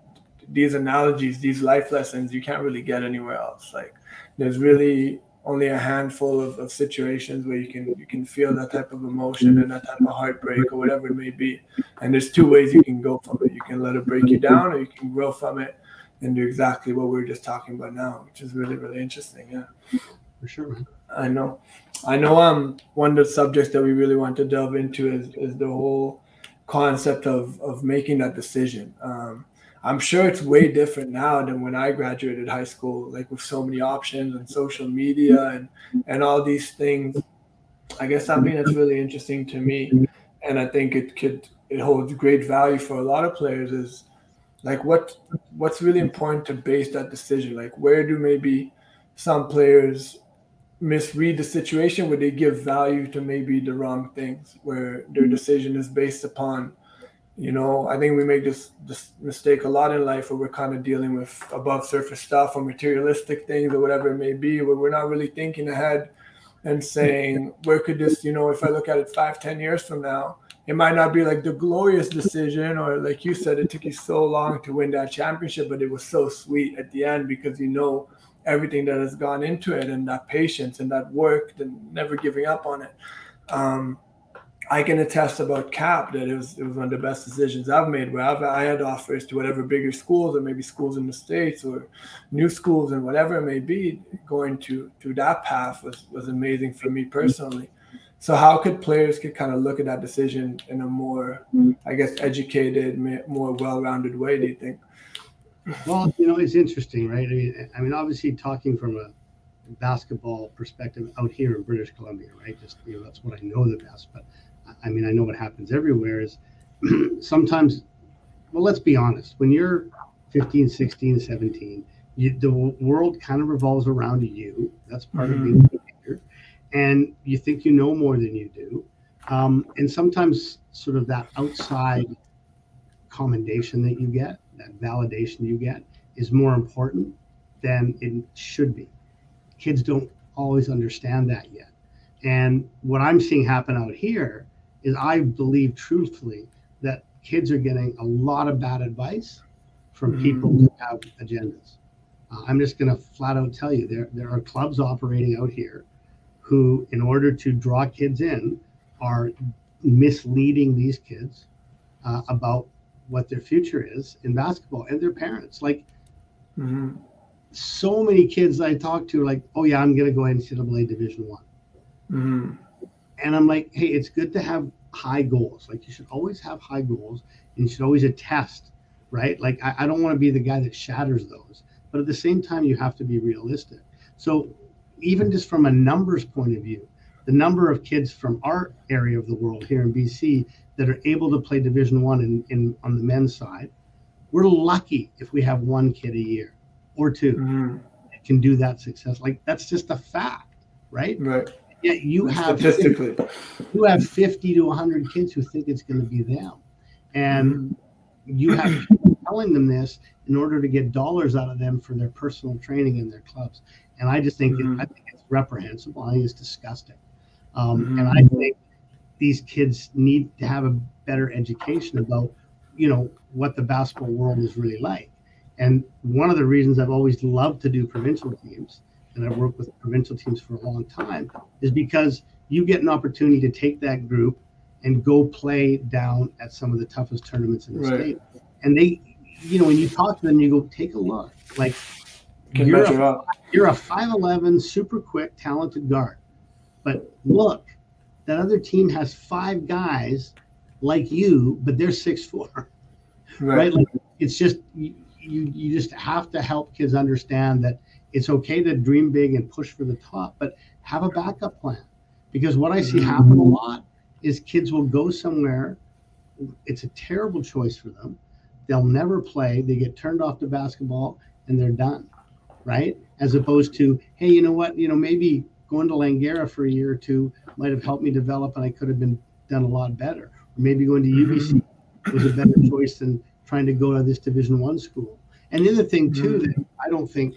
these analogies, these life lessons, you can't really get anywhere else. Like there's really only a handful of, of situations where you can you can feel that type of emotion and that type of heartbreak or whatever it may be. And there's two ways you can go from it. You can let it break you down, or you can grow from it and do exactly what we were just talking about now, which is really really interesting. Yeah, for sure, man. I know. I know. Um, one of the subjects that we really want to delve into is is the whole concept of of making that decision. Um, I'm sure it's way different now than when I graduated high school, like with so many options and social media and and all these things. I guess something that's really interesting to me, and I think it could it holds great value for a lot of players is like what what's really important to base that decision. Like where do maybe some players misread the situation where they give value to maybe the wrong things, where their mm-hmm. decision is based upon you know, I think we make this this mistake a lot in life where we're kind of dealing with above surface stuff or materialistic things or whatever it may be, where we're not really thinking ahead and mm-hmm. saying, where could this, you know, if I look at it five, ten years from now, it might not be like the glorious decision, or like you said, it took you so long to win that championship, but it was so sweet at the end because you know everything that has gone into it and that patience and that work and never giving up on it. Um, I can attest about Cap that it was it was one of the best decisions I've made. Where I've, I had offers to whatever bigger schools or maybe schools in the states or new schools and whatever it may be. Going to through that path was was amazing for me personally. So how could players could kind of look at that decision in a more, I guess, educated, more well-rounded way? Do you think? Well, you know, it's interesting, right? I mean, I mean, obviously, talking from a basketball perspective out here in British Columbia, right? Just you know, that's what I know the best. But I mean, I know what happens everywhere is sometimes, well, let's be honest, when you're 15, 16, 17, you, the world kind of revolves around you. That's part mm-hmm. of being a teenager. And you think you know more than you do. Um, and sometimes, sort of that outside commendation that you get, that validation you get, is more important than it should be. Kids don't always understand that yet. And what I'm seeing happen out here is I believe truthfully that kids are getting a lot of bad advice from mm-hmm. people who have agendas. Uh, I'm just going to flat out tell you there there are clubs operating out here who, in order to draw kids in, are misleading these kids uh, about what their future is in basketball and their parents. Like mm-hmm. so many kids I talk to, like, oh yeah, I'm going to go NCAA Division One. Mm-hmm and I'm like, hey, it's good to have high goals. Like you should always have high goals and you should always attest, right? Like I, I don't want to be the guy that shatters those. But at the same time, you have to be realistic. So even just from a numbers point of view, the number of kids from our area of the world here in BC that are able to play Division One in, in on the men's side, we're lucky if we have one kid a year or 2 mm-hmm. that can do that success. Like that's just a fact, right? Right. Yeah, you have statistically, you have 50 to 100 kids who think it's going to be them, and mm-hmm. you have telling them this in order to get dollars out of them for their personal training in their clubs. And I just think mm-hmm. it, I think it's reprehensible. I think it's disgusting, um, mm-hmm. and I think these kids need to have a better education about, you know, what the basketball world is really like. And one of the reasons I've always loved to do provincial teams and I've worked with provincial teams for a long time, is because you get an opportunity to take that group and go play down at some of the toughest tournaments in the right. state. And they, you know, when you talk to them, you go, take a look. Like, you're a, you're a 5'11, super quick, talented guard. But look, that other team has five guys like you, but they're six four. Right. right? Like, it's just, you, you, just have to help kids understand that it's okay to dream big and push for the top, but have a backup plan. Because what I see mm-hmm. happen a lot is kids will go somewhere. It's a terrible choice for them. They'll never play. They get turned off to basketball and they're done, right? As opposed to, hey, you know what? You know, maybe going to Langara for a year or two might have helped me develop and I could have been done a lot better. Or maybe going to UBC mm-hmm. was a better choice than trying to go to this Division One school. And the other thing too mm-hmm. that I don't think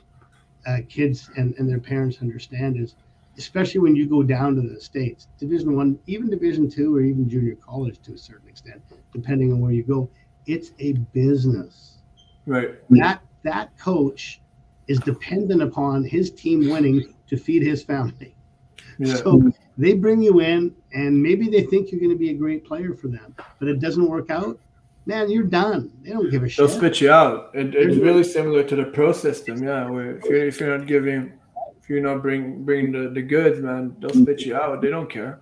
uh, kids and, and their parents understand is especially when you go down to the states division one even division two or even junior college to a certain extent depending on where you go it's a business right that that coach is dependent upon his team winning to feed his family. Yeah. So they bring you in, and maybe they think you're going to be a great player for them, but it doesn't work out. Man, you're done. They don't give a shit. They'll spit you out. It, it's really similar to the pro system, yeah. Where if you're, if you're not giving, if you're not bring bring the, the goods, man, they'll spit you out. They don't care.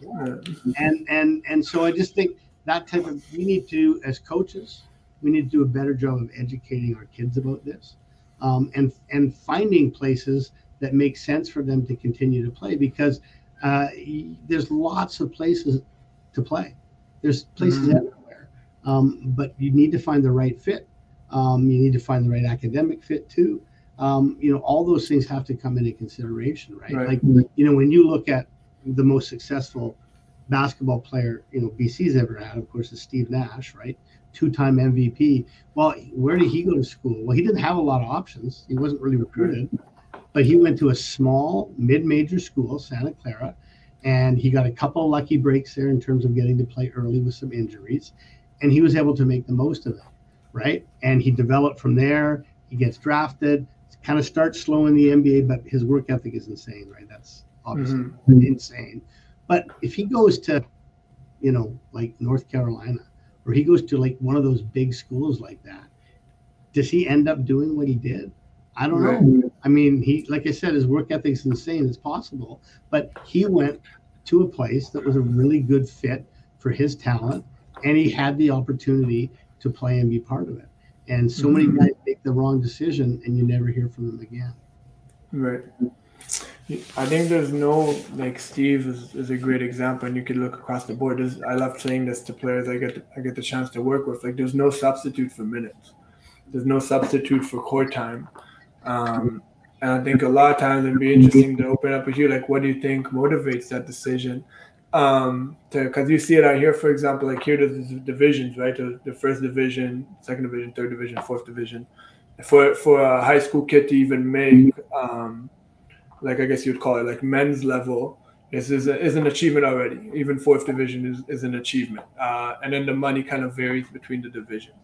Yeah. And and and so I just think that type of we need to as coaches, we need to do a better job of educating our kids about this, um, and and finding places that makes sense for them to continue to play because uh, there's lots of places to play. There's places mm-hmm. everywhere, um, but you need to find the right fit. Um, you need to find the right academic fit too. Um, you know, all those things have to come into consideration, right? right? Like, you know, when you look at the most successful basketball player, you know, BC's ever had, of course, is Steve Nash, right? Two-time MVP. Well, where did he go to school? Well, he didn't have a lot of options. He wasn't really recruited but he went to a small mid-major school, Santa Clara, and he got a couple lucky breaks there in terms of getting to play early with some injuries, and he was able to make the most of it, right? And he developed from there. He gets drafted, kind of starts slow in the NBA, but his work ethic is insane, right? That's obviously mm-hmm. insane. But if he goes to, you know, like North Carolina, or he goes to like one of those big schools like that, does he end up doing what he did? I don't right. know. I mean, he, like I said, his work ethic's insane. It's possible, but he went to a place that was a really good fit for his talent, and he had the opportunity to play and be part of it. And so mm-hmm. many guys make the wrong decision, and you never hear from them again. Right. I think there's no like Steve is, is a great example, and you could look across the board. There's, I love saying this to players I get I get the chance to work with. Like, there's no substitute for minutes. There's no substitute for court time. Um, and I think a lot of times it'd be interesting to open up with you, like, what do you think motivates that decision? Um, because you see it out here, for example, like here, there's divisions, right? The, the, first division, second division, third division, fourth division. For for a high school kid to even make, um, like I guess you'd call it, like men's level, is is, a, is an achievement already. Even fourth division is, is an achievement, uh, and then the money kind of varies between the divisions.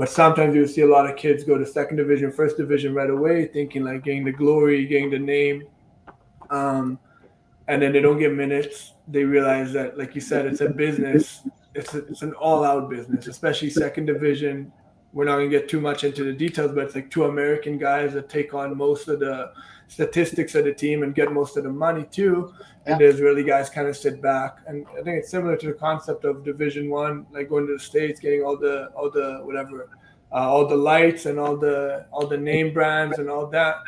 But sometimes you see a lot of kids go to second division, first division right away, thinking like getting the glory, getting the name. Um, and then they don't get minutes. They realize that, like you said, it's a business. It's a, it's an all-out business, especially second division. We're not gonna get too much into the details, but it's like two American guys that take on most of the statistics of the team and get most of the money too. And yeah. the Israeli guys kind of sit back. And I think it's similar to the concept of Division One, like going to the states, getting all the all the whatever, uh, all the lights and all the all the name brands and all that,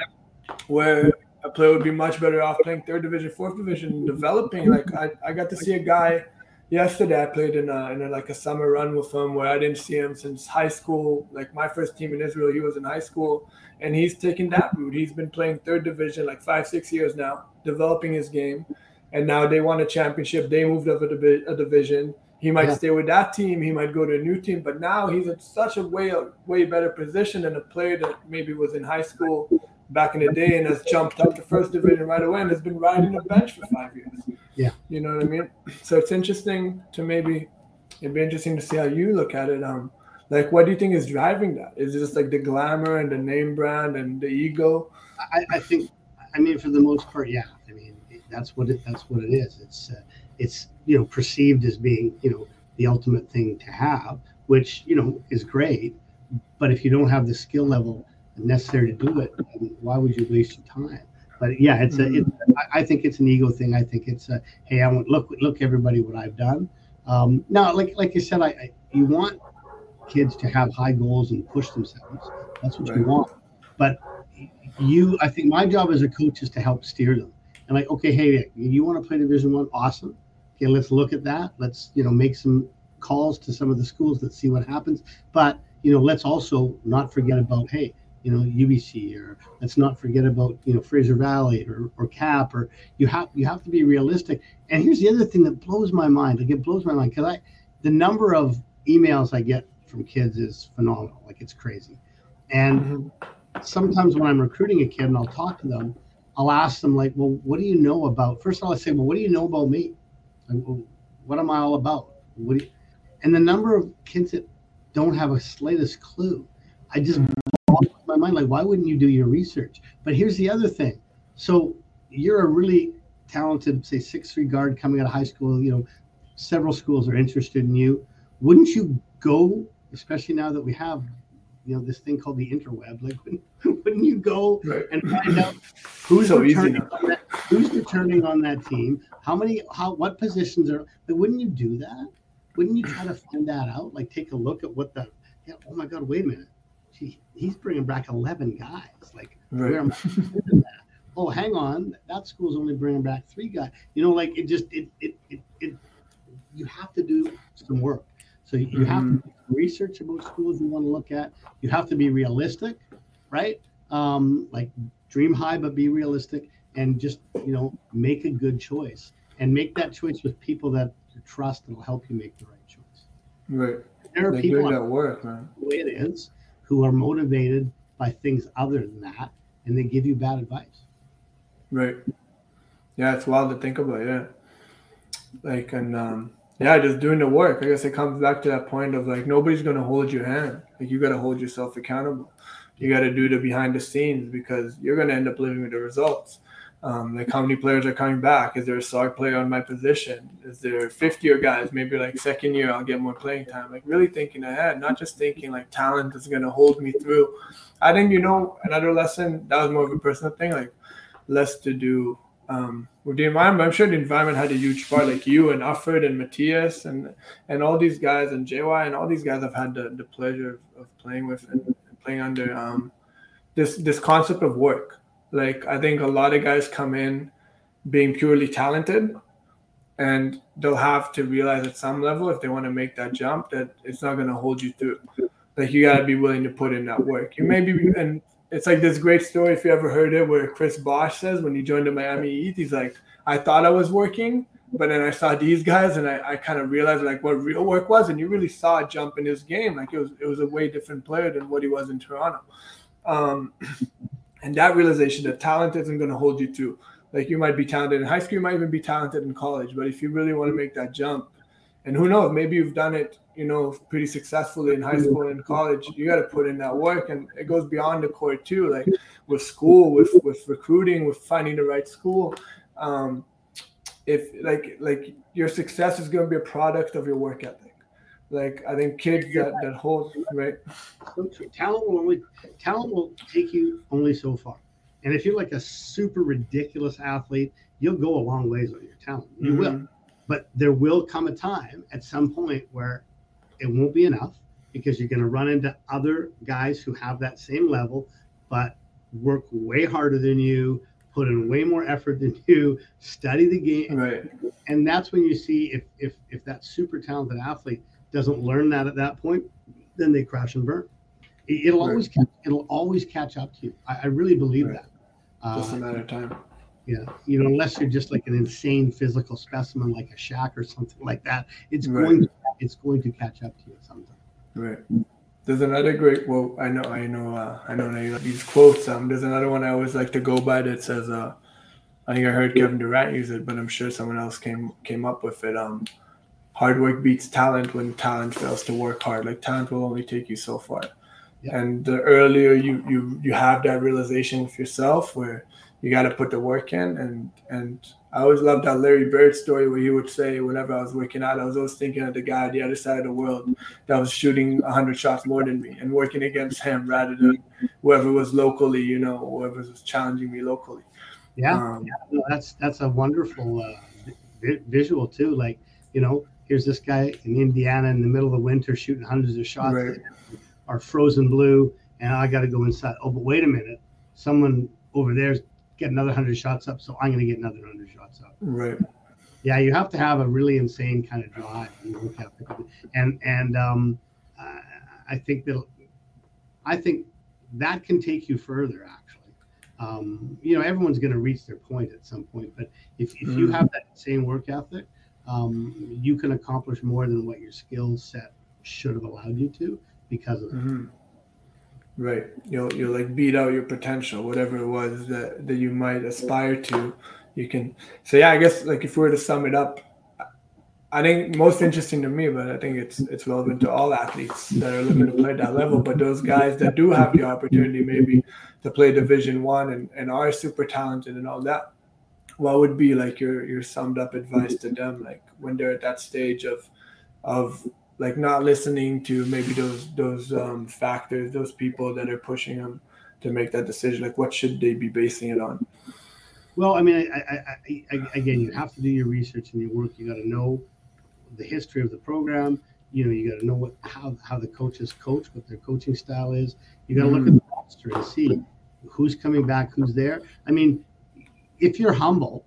where a player would be much better off playing third division, fourth division, developing. Like I, I got to see a guy yesterday. I played in a, in a, like a summer run with him where I didn't see him since high school. Like my first team in Israel, he was in high school, and he's taken that route. He's been playing third division like five, six years now, developing his game, and now they won a championship. They moved up a, divi- a division. He might yeah. stay with that team. He might go to a new team, but now he's in such a way, a way better position than a player that maybe was in high school back in the day and has jumped up to first division right away and has been riding the bench for five years. Yeah, you know what I mean. So it's interesting to maybe it'd be interesting to see how you look at it. Um, like, what do you think is driving that? Is it just like the glamour and the name brand and the ego? I, I think, I mean, for the most part, yeah. I mean, that's what it that's what it is. It's uh, it's you know perceived as being you know the ultimate thing to have, which you know is great. But if you don't have the skill level necessary to do it, why would you waste your time? But yeah, it's a. It's, I think it's an ego thing. I think it's a. Hey, I want look look everybody what I've done. Um, now, like like you said, I, I you want kids to have high goals and push themselves. That's what right. you want. But you, I think my job as a coach is to help steer them. And like, okay, hey, you want to play Division One? Awesome. Okay, let's look at that. Let's you know make some calls to some of the schools. Let's see what happens. But you know, let's also not forget about hey, you know, UBC or let's not forget about you know Fraser Valley or, or CAP or you have you have to be realistic. And here's the other thing that blows my mind. Like it blows my mind because I the number of emails I get from kids is phenomenal. Like it's crazy. And mm-hmm. sometimes when I'm recruiting a kid and I'll talk to them, I'll ask them like, well, what do you know about? First of all, I say, well, what do you know about me? Like, well, what am I all about? What do you, and the number of kids that don't have a slightest clue, I just mm-hmm. my mind like why wouldn't you do your research? But here's the other thing. So you're a really talented say six three guard coming out of high school you know several schools are interested in you. Wouldn't you go especially now that we have you know this thing called the interweb like wouldn't you go right. and find out who's so returning on that, who's returning on that team? How many how what positions are like wouldn't you do that? Wouldn't you try to find that out? Like take a look at what the yeah, oh my god wait a minute Gee, he's bringing back 11 guys like right. where am I oh hang on that school's only bringing back three guys you know like it just it it, it, it you have to do some work so you mm-hmm. have to mm-hmm. research about schools you want to look at. You have to be realistic, right? Um, like dream high, but be realistic, and just you know make a good choice and make that choice with people that you trust and will help you make the right choice. Right. There are they people that work, man. The way it is, who are motivated by things other than that, and they give you bad advice. Right. Yeah, it's wild to think about. Yeah. Like and um yeah, just doing the work. I guess it comes back to that point of like nobody's gonna hold your hand. Like you gotta hold yourself accountable. You gotta do the behind the scenes because you're gonna end up living with the results. Um, like how many players are coming back? Is there a star player on my position? Is there fifth year guys? Maybe like second year I'll get more playing time. Like really thinking ahead, not just thinking like talent is gonna hold me through. I think you know another lesson that was more of a personal thing, like less to do um, with the environment, I'm sure the environment had a huge part. Like you and Ufford and Matthias and and all these guys and JY and all these guys I've had the, the pleasure of, of playing with and playing under um, this this concept of work. Like I think a lot of guys come in being purely talented, and they'll have to realize at some level if they want to make that jump that it's not going to hold you through. Like you got to be willing to put in that work. You may be and it's like this great story if you ever heard it where Chris Bosh says when he joined the Miami Heat, he's like, I thought I was working, but then I saw these guys and I, I kind of realized like what real work was, and you really saw a jump in his game. Like it was it was a way different player than what he was in Toronto. Um, and that realization that talent isn't going to hold you to. Like you might be talented in high school, you might even be talented in college, but if you really want to make that jump, and who knows, maybe you've done it you know, pretty successfully in high school and college, you got to put in that work, and it goes beyond the court too. Like with school, with with recruiting, with finding the right school. Um, if like like your success is going to be a product of your work ethic. Like I think kids that that hold right. Talent will only talent will take you only so far, and if you're like a super ridiculous athlete, you'll go a long ways with your talent. You mm-hmm. will but there will come a time at some point where it won't be enough because you're going to run into other guys who have that same level, but work way harder than you, put in way more effort than you, study the game. Right. And that's when you see if if if that super talented athlete doesn't learn that at that point, then they crash and burn. It, will right. always catch, it'll always catch up to you. I, I really believe right. that. Just uh, a matter of time. Yeah, you know, unless you're just like an insane physical specimen, like a Shaq or something like that, it's right. going to it's going to catch up to you sometime. Right. There's another great quote. I know, I know, uh, I know now these quotes. Um, there's another one I always like to go by that says, uh, I think I heard Kevin Durant use it, but I'm sure someone else came came up with it. Um, hard work beats talent when talent fails to work hard. Like talent will only take you so far. Yeah. And the earlier you you you have that realization with yourself, where you got to put the work in, and and I always loved that Larry Bird story where he would say, whenever I was working out, I was always thinking of the guy on the other side of the world that was shooting 100 shots more than me and working against him rather than whoever was locally, you know, whoever was challenging me locally. Yeah, um, yeah no, that's that's a wonderful uh, vi- visual too. Like, you know, here's this guy in Indiana in the middle of the winter shooting hundreds of shots right. are frozen blue, and I got to go inside. Oh, but wait a minute, someone over there's get another hundred shots up, so I'm going to get another hundred shots up. Right. Yeah, you have to have a really insane kind of drive, and work ethic and um, uh, I think that I think that can take you further. Actually, um, you know, everyone's going to reach their point at some point, but if if you mm-hmm. have that same work ethic, um, you can accomplish more than what your skill set should have allowed you to because of that. Mm-hmm. Right. You'll you'll like beat out your potential, whatever it was that, that you might aspire to. You can so yeah, I guess like if we were to sum it up, I think most interesting to me, but I think it's it's relevant to all athletes that are looking to play at that level. But those guys that do have the opportunity maybe to play Division One and, and are super talented and all that, what would be like your your summed up advice to them, like when they're at that stage of of like not listening to maybe those those um, factors, those people that are pushing them to make that decision? Like, what should they be basing it on? Well, I mean, I, I, I, again, you have to do your research and your work. You got to know the history of the program. You know, you got to know what how how the coaches coach, what their coaching style is. You got to look at the roster and see who's coming back, who's there. I mean, if you're humble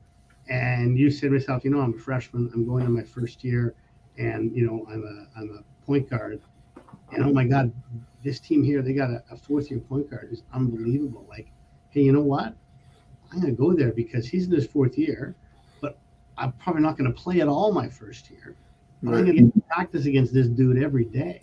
and you say to yourself, you know, I'm a freshman, I'm going in my first year, and you know, I'm a I'm a point guard, and oh my God, this team here, they got a, a fourth year point guard who's unbelievable. Like, hey, you know what? I'm to go there because he's in his fourth year, but I'm probably not to play at all my first year. Right. I'm to get practice against this dude every day.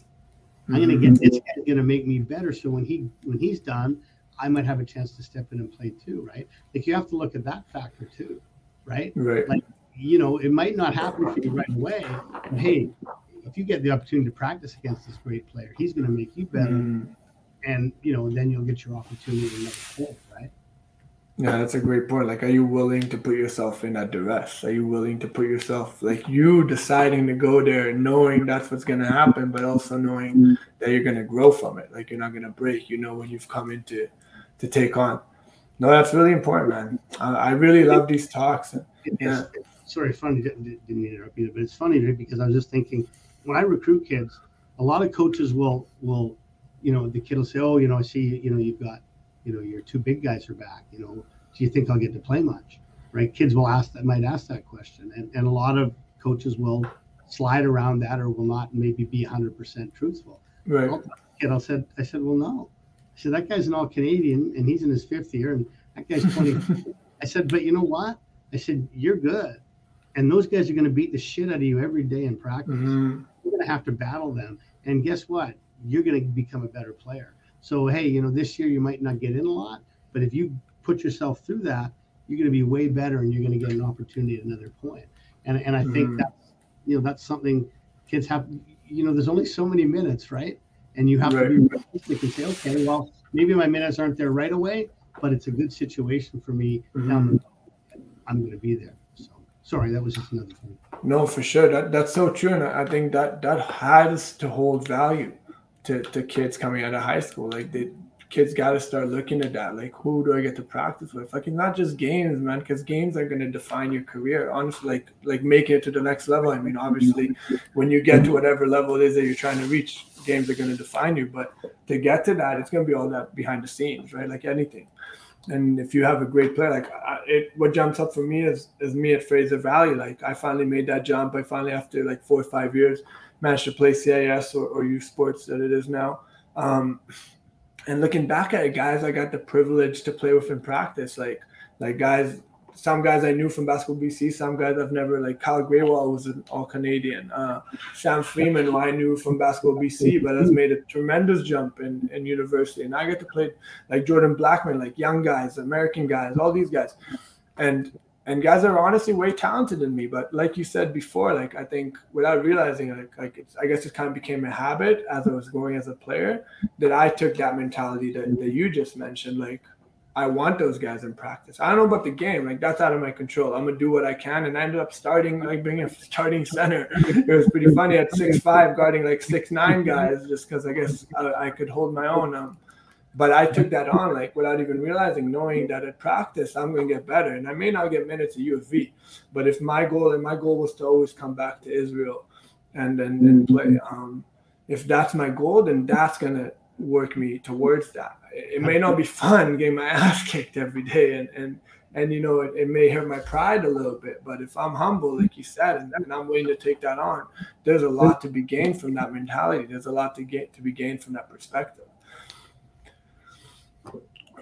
I'm going to mm-hmm. get this guy's to make me better. So when he when he's done, I might have a chance to step in and play too, right? Like you have to look at that factor too, right? Right. Like you know, it might not happen for you right away. But hey, if you get the opportunity to practice against this great player, he's going to make you better, mm. and you know, then you'll get your opportunity in another place, right? Yeah, that's a great point. Like, are you willing to put yourself in that duress? Are you willing to put yourself, like, you deciding to go there, knowing that's what's going to happen, but also knowing mm. that you're going to grow from it? Like, you're not going to break. You know when you've come into to take on. No, that's really important, man. I, I really love these talks. Yeah. Sorry, funny didn't, didn't interrupt you, but it's funny because I was just thinking when I recruit kids, a lot of coaches will will, you know, the kid will say, "Oh, you know, I see, you know, you've got you know, your two big guys are back. You know, do you think I'll get to play much? Right? Kids will ask that, might ask that question, and and a lot of coaches will slide around that or will not maybe be 100% truthful. Right. kid, I said, I said, well, no. I said that guy's an all Canadian and he's in his fifth year, and that guy's 20. I said, but you know what? I said you're good, and those guys are going to beat the shit out of you every day in practice. Mm-hmm. You're going to have to battle them, and guess what? You're going to become a better player. So hey, you know, this year you might not get in a lot, but if you put yourself through that, you're going to be way better, and you're going to get an opportunity at another point. And and I think mm-hmm. that's you know that's something kids have. You know, there's only so many minutes, right? And you have right. to be realistic and say, okay, well, maybe my minutes aren't there right away, but it's a good situation for me mm-hmm. down the road. I'm going to be there. So sorry, that was just another thing. No, for sure. That that's so true, and I think that that has to hold value to, to kids coming out of high school. Like the kids got to start looking at that. Like who do I get to practice with? Like it's not just games, man, because games are going to define your career. Honestly, like like making it to the next level. I mean, obviously, when you get to whatever level it is that you're trying to reach, games are going to define you. But to get to that, it's going to be all that behind the scenes, right? Like anything. And if you have a great player, like it, what jumps up for me is is me at Fraser Valley. Like I finally made that jump. I finally, after like four or five years, managed to play CIS or, or U Sports that it is now. Um, and looking back at it, guys, I got the privilege to play with in practice. Like, like guys, some guys I knew from basketball BC, some guys I've never like. Kyle Graywall was an All Canadian. Uh, Sam Freeman, who I knew from basketball BC, but has made a tremendous jump in, in university. And I get to play like Jordan Blackman, like young guys, American guys, all these guys, and and guys are honestly way talented than me. But like you said before, like I think without realizing it, like, like I guess it kind of became a habit as I was growing as a player that I took that mentality that, that you just mentioned. Like I want those guys in practice. I don't know about the game. Like that's out of my control. I'm gonna do what I can, and I ended up starting like being a starting center. It was pretty funny at six five guarding like six nine guys, just because I guess I, I, could hold my own. Um, but I took that on like without even realizing, knowing that at practice I'm going to get better, and I may not get minutes at U of V, but if my goal and my goal was to always come back to Israel, and then and play, um, if that's my goal, then that's going to work me towards that. It may not be fun getting my ass kicked every day, and and and you know it, it may hurt my pride a little bit. But if I'm humble, like you said, and, and I'm willing to take that on, there's a lot to be gained from that mentality. There's a lot to get to be gained from that perspective.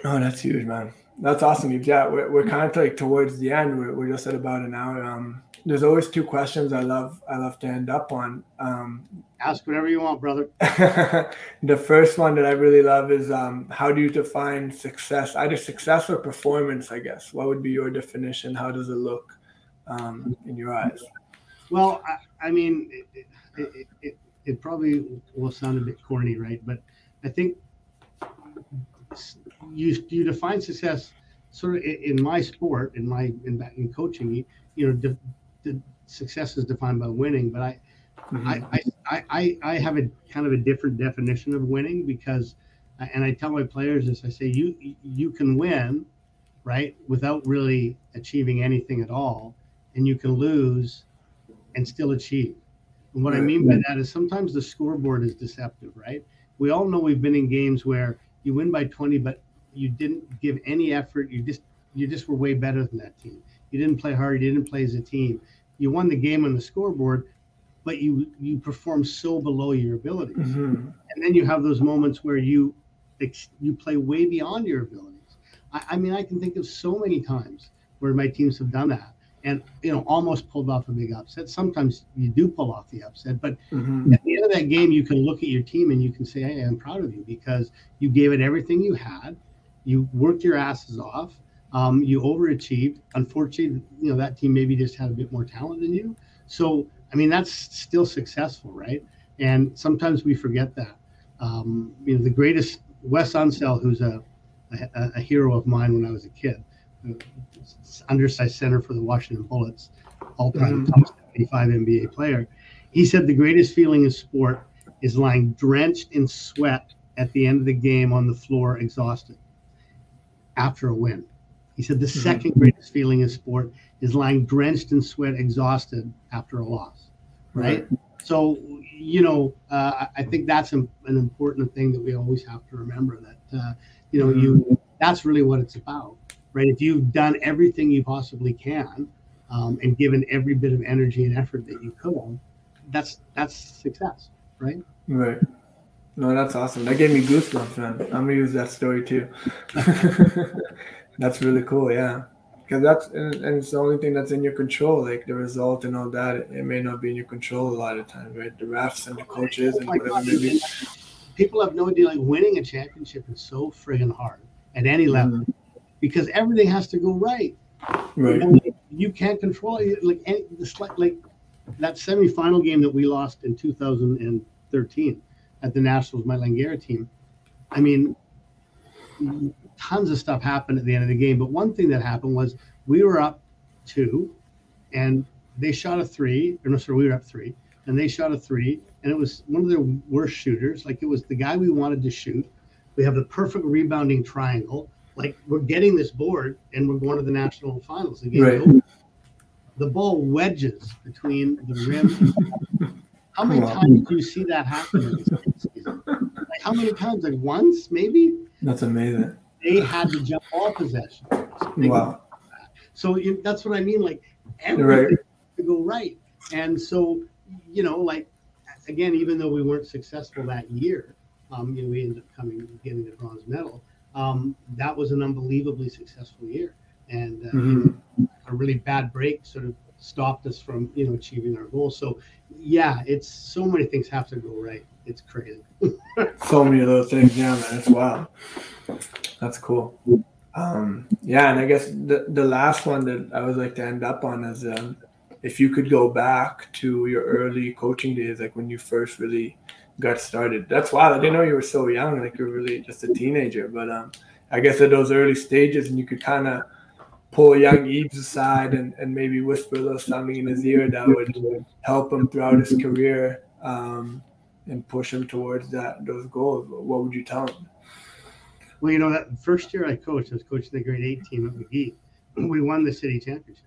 Oh, that's huge, man. That's awesome. Yeah, we're, we're kind of like towards the end. We're, we're just at about an hour. Um, there's always two questions I love. I love to end up on. Um, Ask whatever you want, brother. the first one that I really love is um, how do you define success? Either success or performance, I guess. What would be your definition? How does it look um, in your eyes? Well, I, I mean, it, it, it, it, probably will sound a bit corny, right? But I think you you define success sort of in my sport, in my in, in coaching. You know, the, the success is defined by winning, but I, mm-hmm. I, I, I, I have a kind of a different definition of winning because, and I tell my players this: I say you you can win, right, without really achieving anything at all, and you can lose, and still achieve. And what I mean by that is sometimes the scoreboard is deceptive, right? We all know we've been in games where you win by 20, but you didn't give any effort. You just you just were way better than that team. You didn't play hard. You didn't play as a team. You won the game on the scoreboard, but you you perform so below your abilities. Mm-hmm. And then you have those moments where you you play way beyond your abilities. I, I mean, I can think of so many times where my teams have done that and you know almost pulled off a big upset. Sometimes you do pull off the upset, but mm-hmm. at the end of that game, you can look at your team and you can say, "Hey, I'm proud of you because you gave it everything you had. You worked your asses off. Um, you overachieved. Unfortunately, you know that team maybe just had a bit more talent than you. So, I mean, that's still successful, right? And sometimes we forget that. Um, you know, the greatest Wes Unseld, who's a, a, a hero of mine when I was a kid undersized center for the Washington Bullets, all time mm-hmm. top 75 NBA player. He said the greatest feeling in sport is lying drenched in sweat at the end of the game on the floor, exhausted after a win. He said the mm-hmm. second greatest feeling in sport is lying drenched in sweat, exhausted after a loss. Right. right. So, you know, uh, I think that's an, an, important thing that we always have to remember that, uh, you know, you mm-hmm. that's really what it's about right? If you've done everything you possibly can um, and given every bit of energy and effort that you could, that's that's success, right? Right. No, that's awesome. That gave me goosebumps, man. I'm gonna use that story too. that's really cool, yeah. Because that's and, and, it's the only thing that's in your control, like the result and all that. It, it may not be in your control a lot of times, right? The refs and the coaches and oh whatever. Maybe. People have no idea. Like winning a championship is so friggin' hard at any level. Mm-hmm because everything has to go right. Right. you can't control it. Like any, like, like that semifinal game that we lost in 2013 at the Nationals, my Langara team. I mean, tons of stuff happened at the end of the game, but one thing that happened was we were up two, and they shot a three. Or no, sorry, we were up three, and they shot a three, and it was one of their worst shooters. Like it was the guy we wanted to shoot. We have the perfect rebounding triangle like we're getting this board and we're going to the national finals. The, right. the ball wedges between the rim. how many times do you see that happen in this season? Like how many times? Like once, maybe. That's amazing. They had to jump all possession. wow. So you, that's what I mean. Like everything right. to go right, and so you know, like again, even though we weren't successful that year, um, you know, we ended up coming getting the bronze medal um, that was an unbelievably successful year. And uh, mm-hmm. a really bad break sort of stopped us from, you know, achieving our goals. So, yeah, it's so many things have to go right. It's crazy. so many of those things, yeah, man. It's wild. That's cool. Um, yeah, and I guess the the last one that I would like to end up on is um, if you could go back to your early coaching days, like when you first really got started. That's wild. I didn't know you were so young. Like you're really just a teenager. But um, I guess at those early stages, and you could kind of pull young Ebes aside and, and maybe whisper a little something in his ear that would help him throughout his career um, and push him towards that those goals. What would you tell him? Well, you know that first year I coached, I was coaching the grade eight team at Magee. We won the city championship,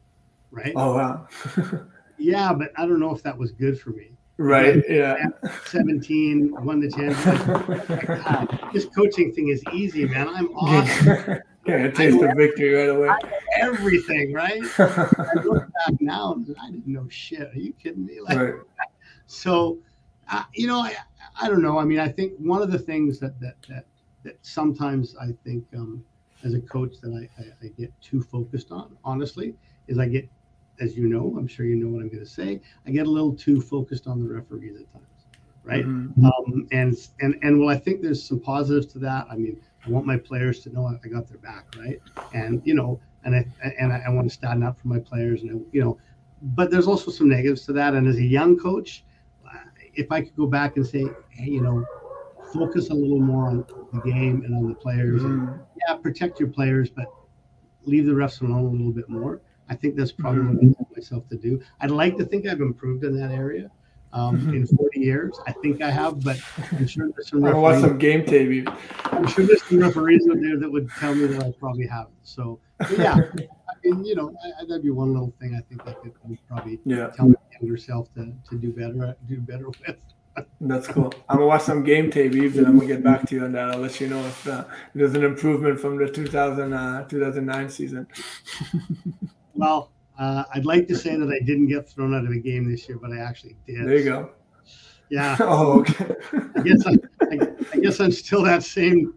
right? Oh wow. yeah, but I don't know if that was good for me. Right. Yeah. 17, won the championship. this coaching thing is easy, man. I'm awesome. Yeah, taste the victory right away. Everything, right? I look back now and I didn't know shit. Are you kidding me? Like, right. So, uh, you know, I, I don't know. I mean, I think one of the things that that that, that sometimes I think um, as a coach that I, I, I get too focused on, honestly, is I get as you know, I'm sure you know what I'm going to say. I get a little too focused on the referees at times, right? Mm-hmm. Um, and and and well, I think there's some positives to that. I mean, I want my players to know I got their back, right? And you know, and I and I, want to stand up for my players, and I, you know, but there's also some negatives to that. And as a young coach, if I could go back and say, hey, you know, focus a little more on the game and on the players. Mm. And, yeah, protect your players, but leave the refs alone a little bit more. I think that's probably mm-hmm. what I want myself to do. I'd like to think I've improved in that area um, mm-hmm. in 40 years. I think I have, but I'm sure there's some. I watch some game tape. I'm sure there's some referees out there that would tell me that I probably haven't. So, yeah, I mean, you know, I, that'd be one little thing I think I could, probably yeah. tell my younger self to, to do better do better with. That's cool. I'm gonna watch some game tape, Ebes, and I'm gonna get back to you on that. I'll let you know if uh, there's an improvement from the 2000 uh, 2009 season. well, uh, I'd like to say that I didn't get thrown out of a game this year, but I actually did. There you go. Yeah. Oh, okay. I guess I, I, I, guess I'm still that same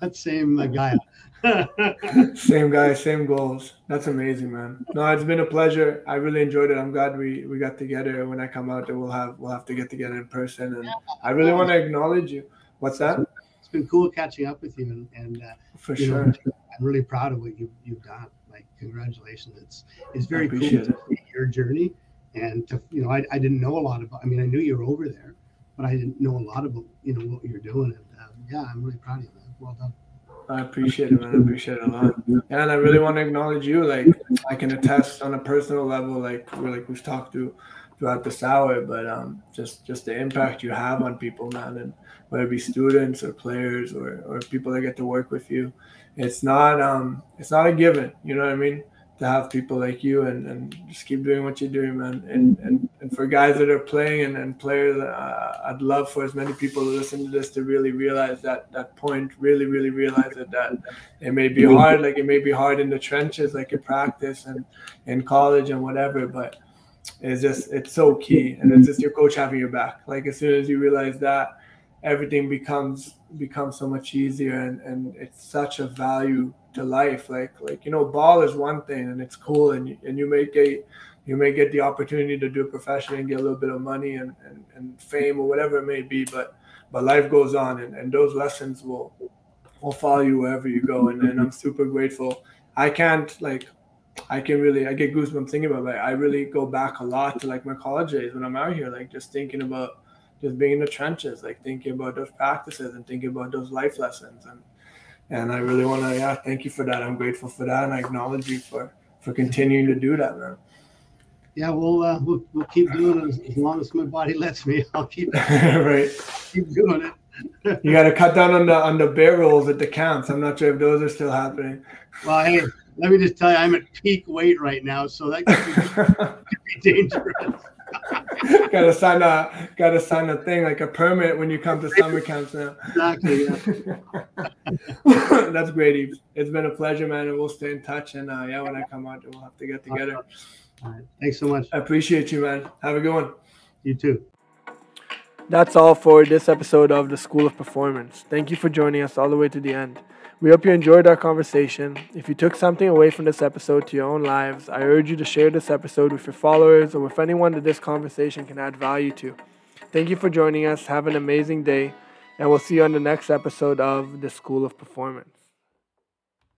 that same uh, guy. same guy, same goals. That's amazing, man. No, it's been a pleasure. I really enjoyed it. I'm glad we we got together. When I come out, we'll have we'll have to get together in person. And I really want to acknowledge you. What's that? It's been cool catching up with you, and, and uh, for sure, know, I'm really proud of what you you've done. Like, congratulations! It's it's very cool to see your journey, and to you know, I, I didn't know a lot about. I mean, I knew you were over there, but I didn't know a lot about you know what you're doing. And um, yeah, I'm really proud of you. Man. Well done. I appreciate it, man. I appreciate it a lot. And I really want to acknowledge you. Like I can attest on a personal level, like we're like we've talked to throughout this hour, but um, just just the impact you have on people, man, and whether it be students or players or or people that get to work with you, it's not um it's not a given. You know what I mean? to have people like you and, and just keep doing what you're doing, man. And and, and for guys that are playing and, and players, uh, I'd love for as many people to listen to this to really realize that that point, really, really realize that, that it may be hard, like it may be hard in the trenches, like in practice and in college and whatever, but it's just, it's so key. And it's just your coach having your back. Like as soon as you realize that, everything becomes becomes so much easier and, and it's such a value to life. Like like you know, ball is one thing and it's cool and you, and you may get you may get the opportunity to do it professionally and get a little bit of money and, and, and fame or whatever it may be, but but life goes on and, and those lessons will will follow you wherever you go. And, and I'm super grateful. I can't like I can really I get goosebumps thinking about it. I really go back a lot to like my college days when I'm out here, like just thinking about just being in the trenches, like thinking about those practices and thinking about those life lessons and and I really want to yeah thank you for that. I'm grateful for that, and I acknowledge you for for continuing to do that, man. Yeah, we'll uh, we'll, we'll keep doing it as, as, long as my body lets me. I'll keep right keep doing it. you got to cut down on the on the bear rolls at the camps. I'm not sure if those are still happening. Well, hey, let me just tell you, I'm at peak weight right now, so that could be, could be dangerous. gotta sign a gotta sign a thing like a permit when you come to summer camps now. Exactly. Yeah. That's great, Ebes. It's been a pleasure, man, and we'll stay in touch. And uh, yeah, when I come out, we'll have to get together. All right. Thanks so much. I appreciate you, man. Have a good one. You too. That's all for this episode of the School of Performance. Thank you for joining us all the way to the end. We hope you enjoyed our conversation. If you took something away from this episode to your own lives, I urge you to share this episode with your followers or with anyone that this conversation can add value to. Thank you for joining us. Have an amazing day, and we'll see you on the next episode of The School of Performance.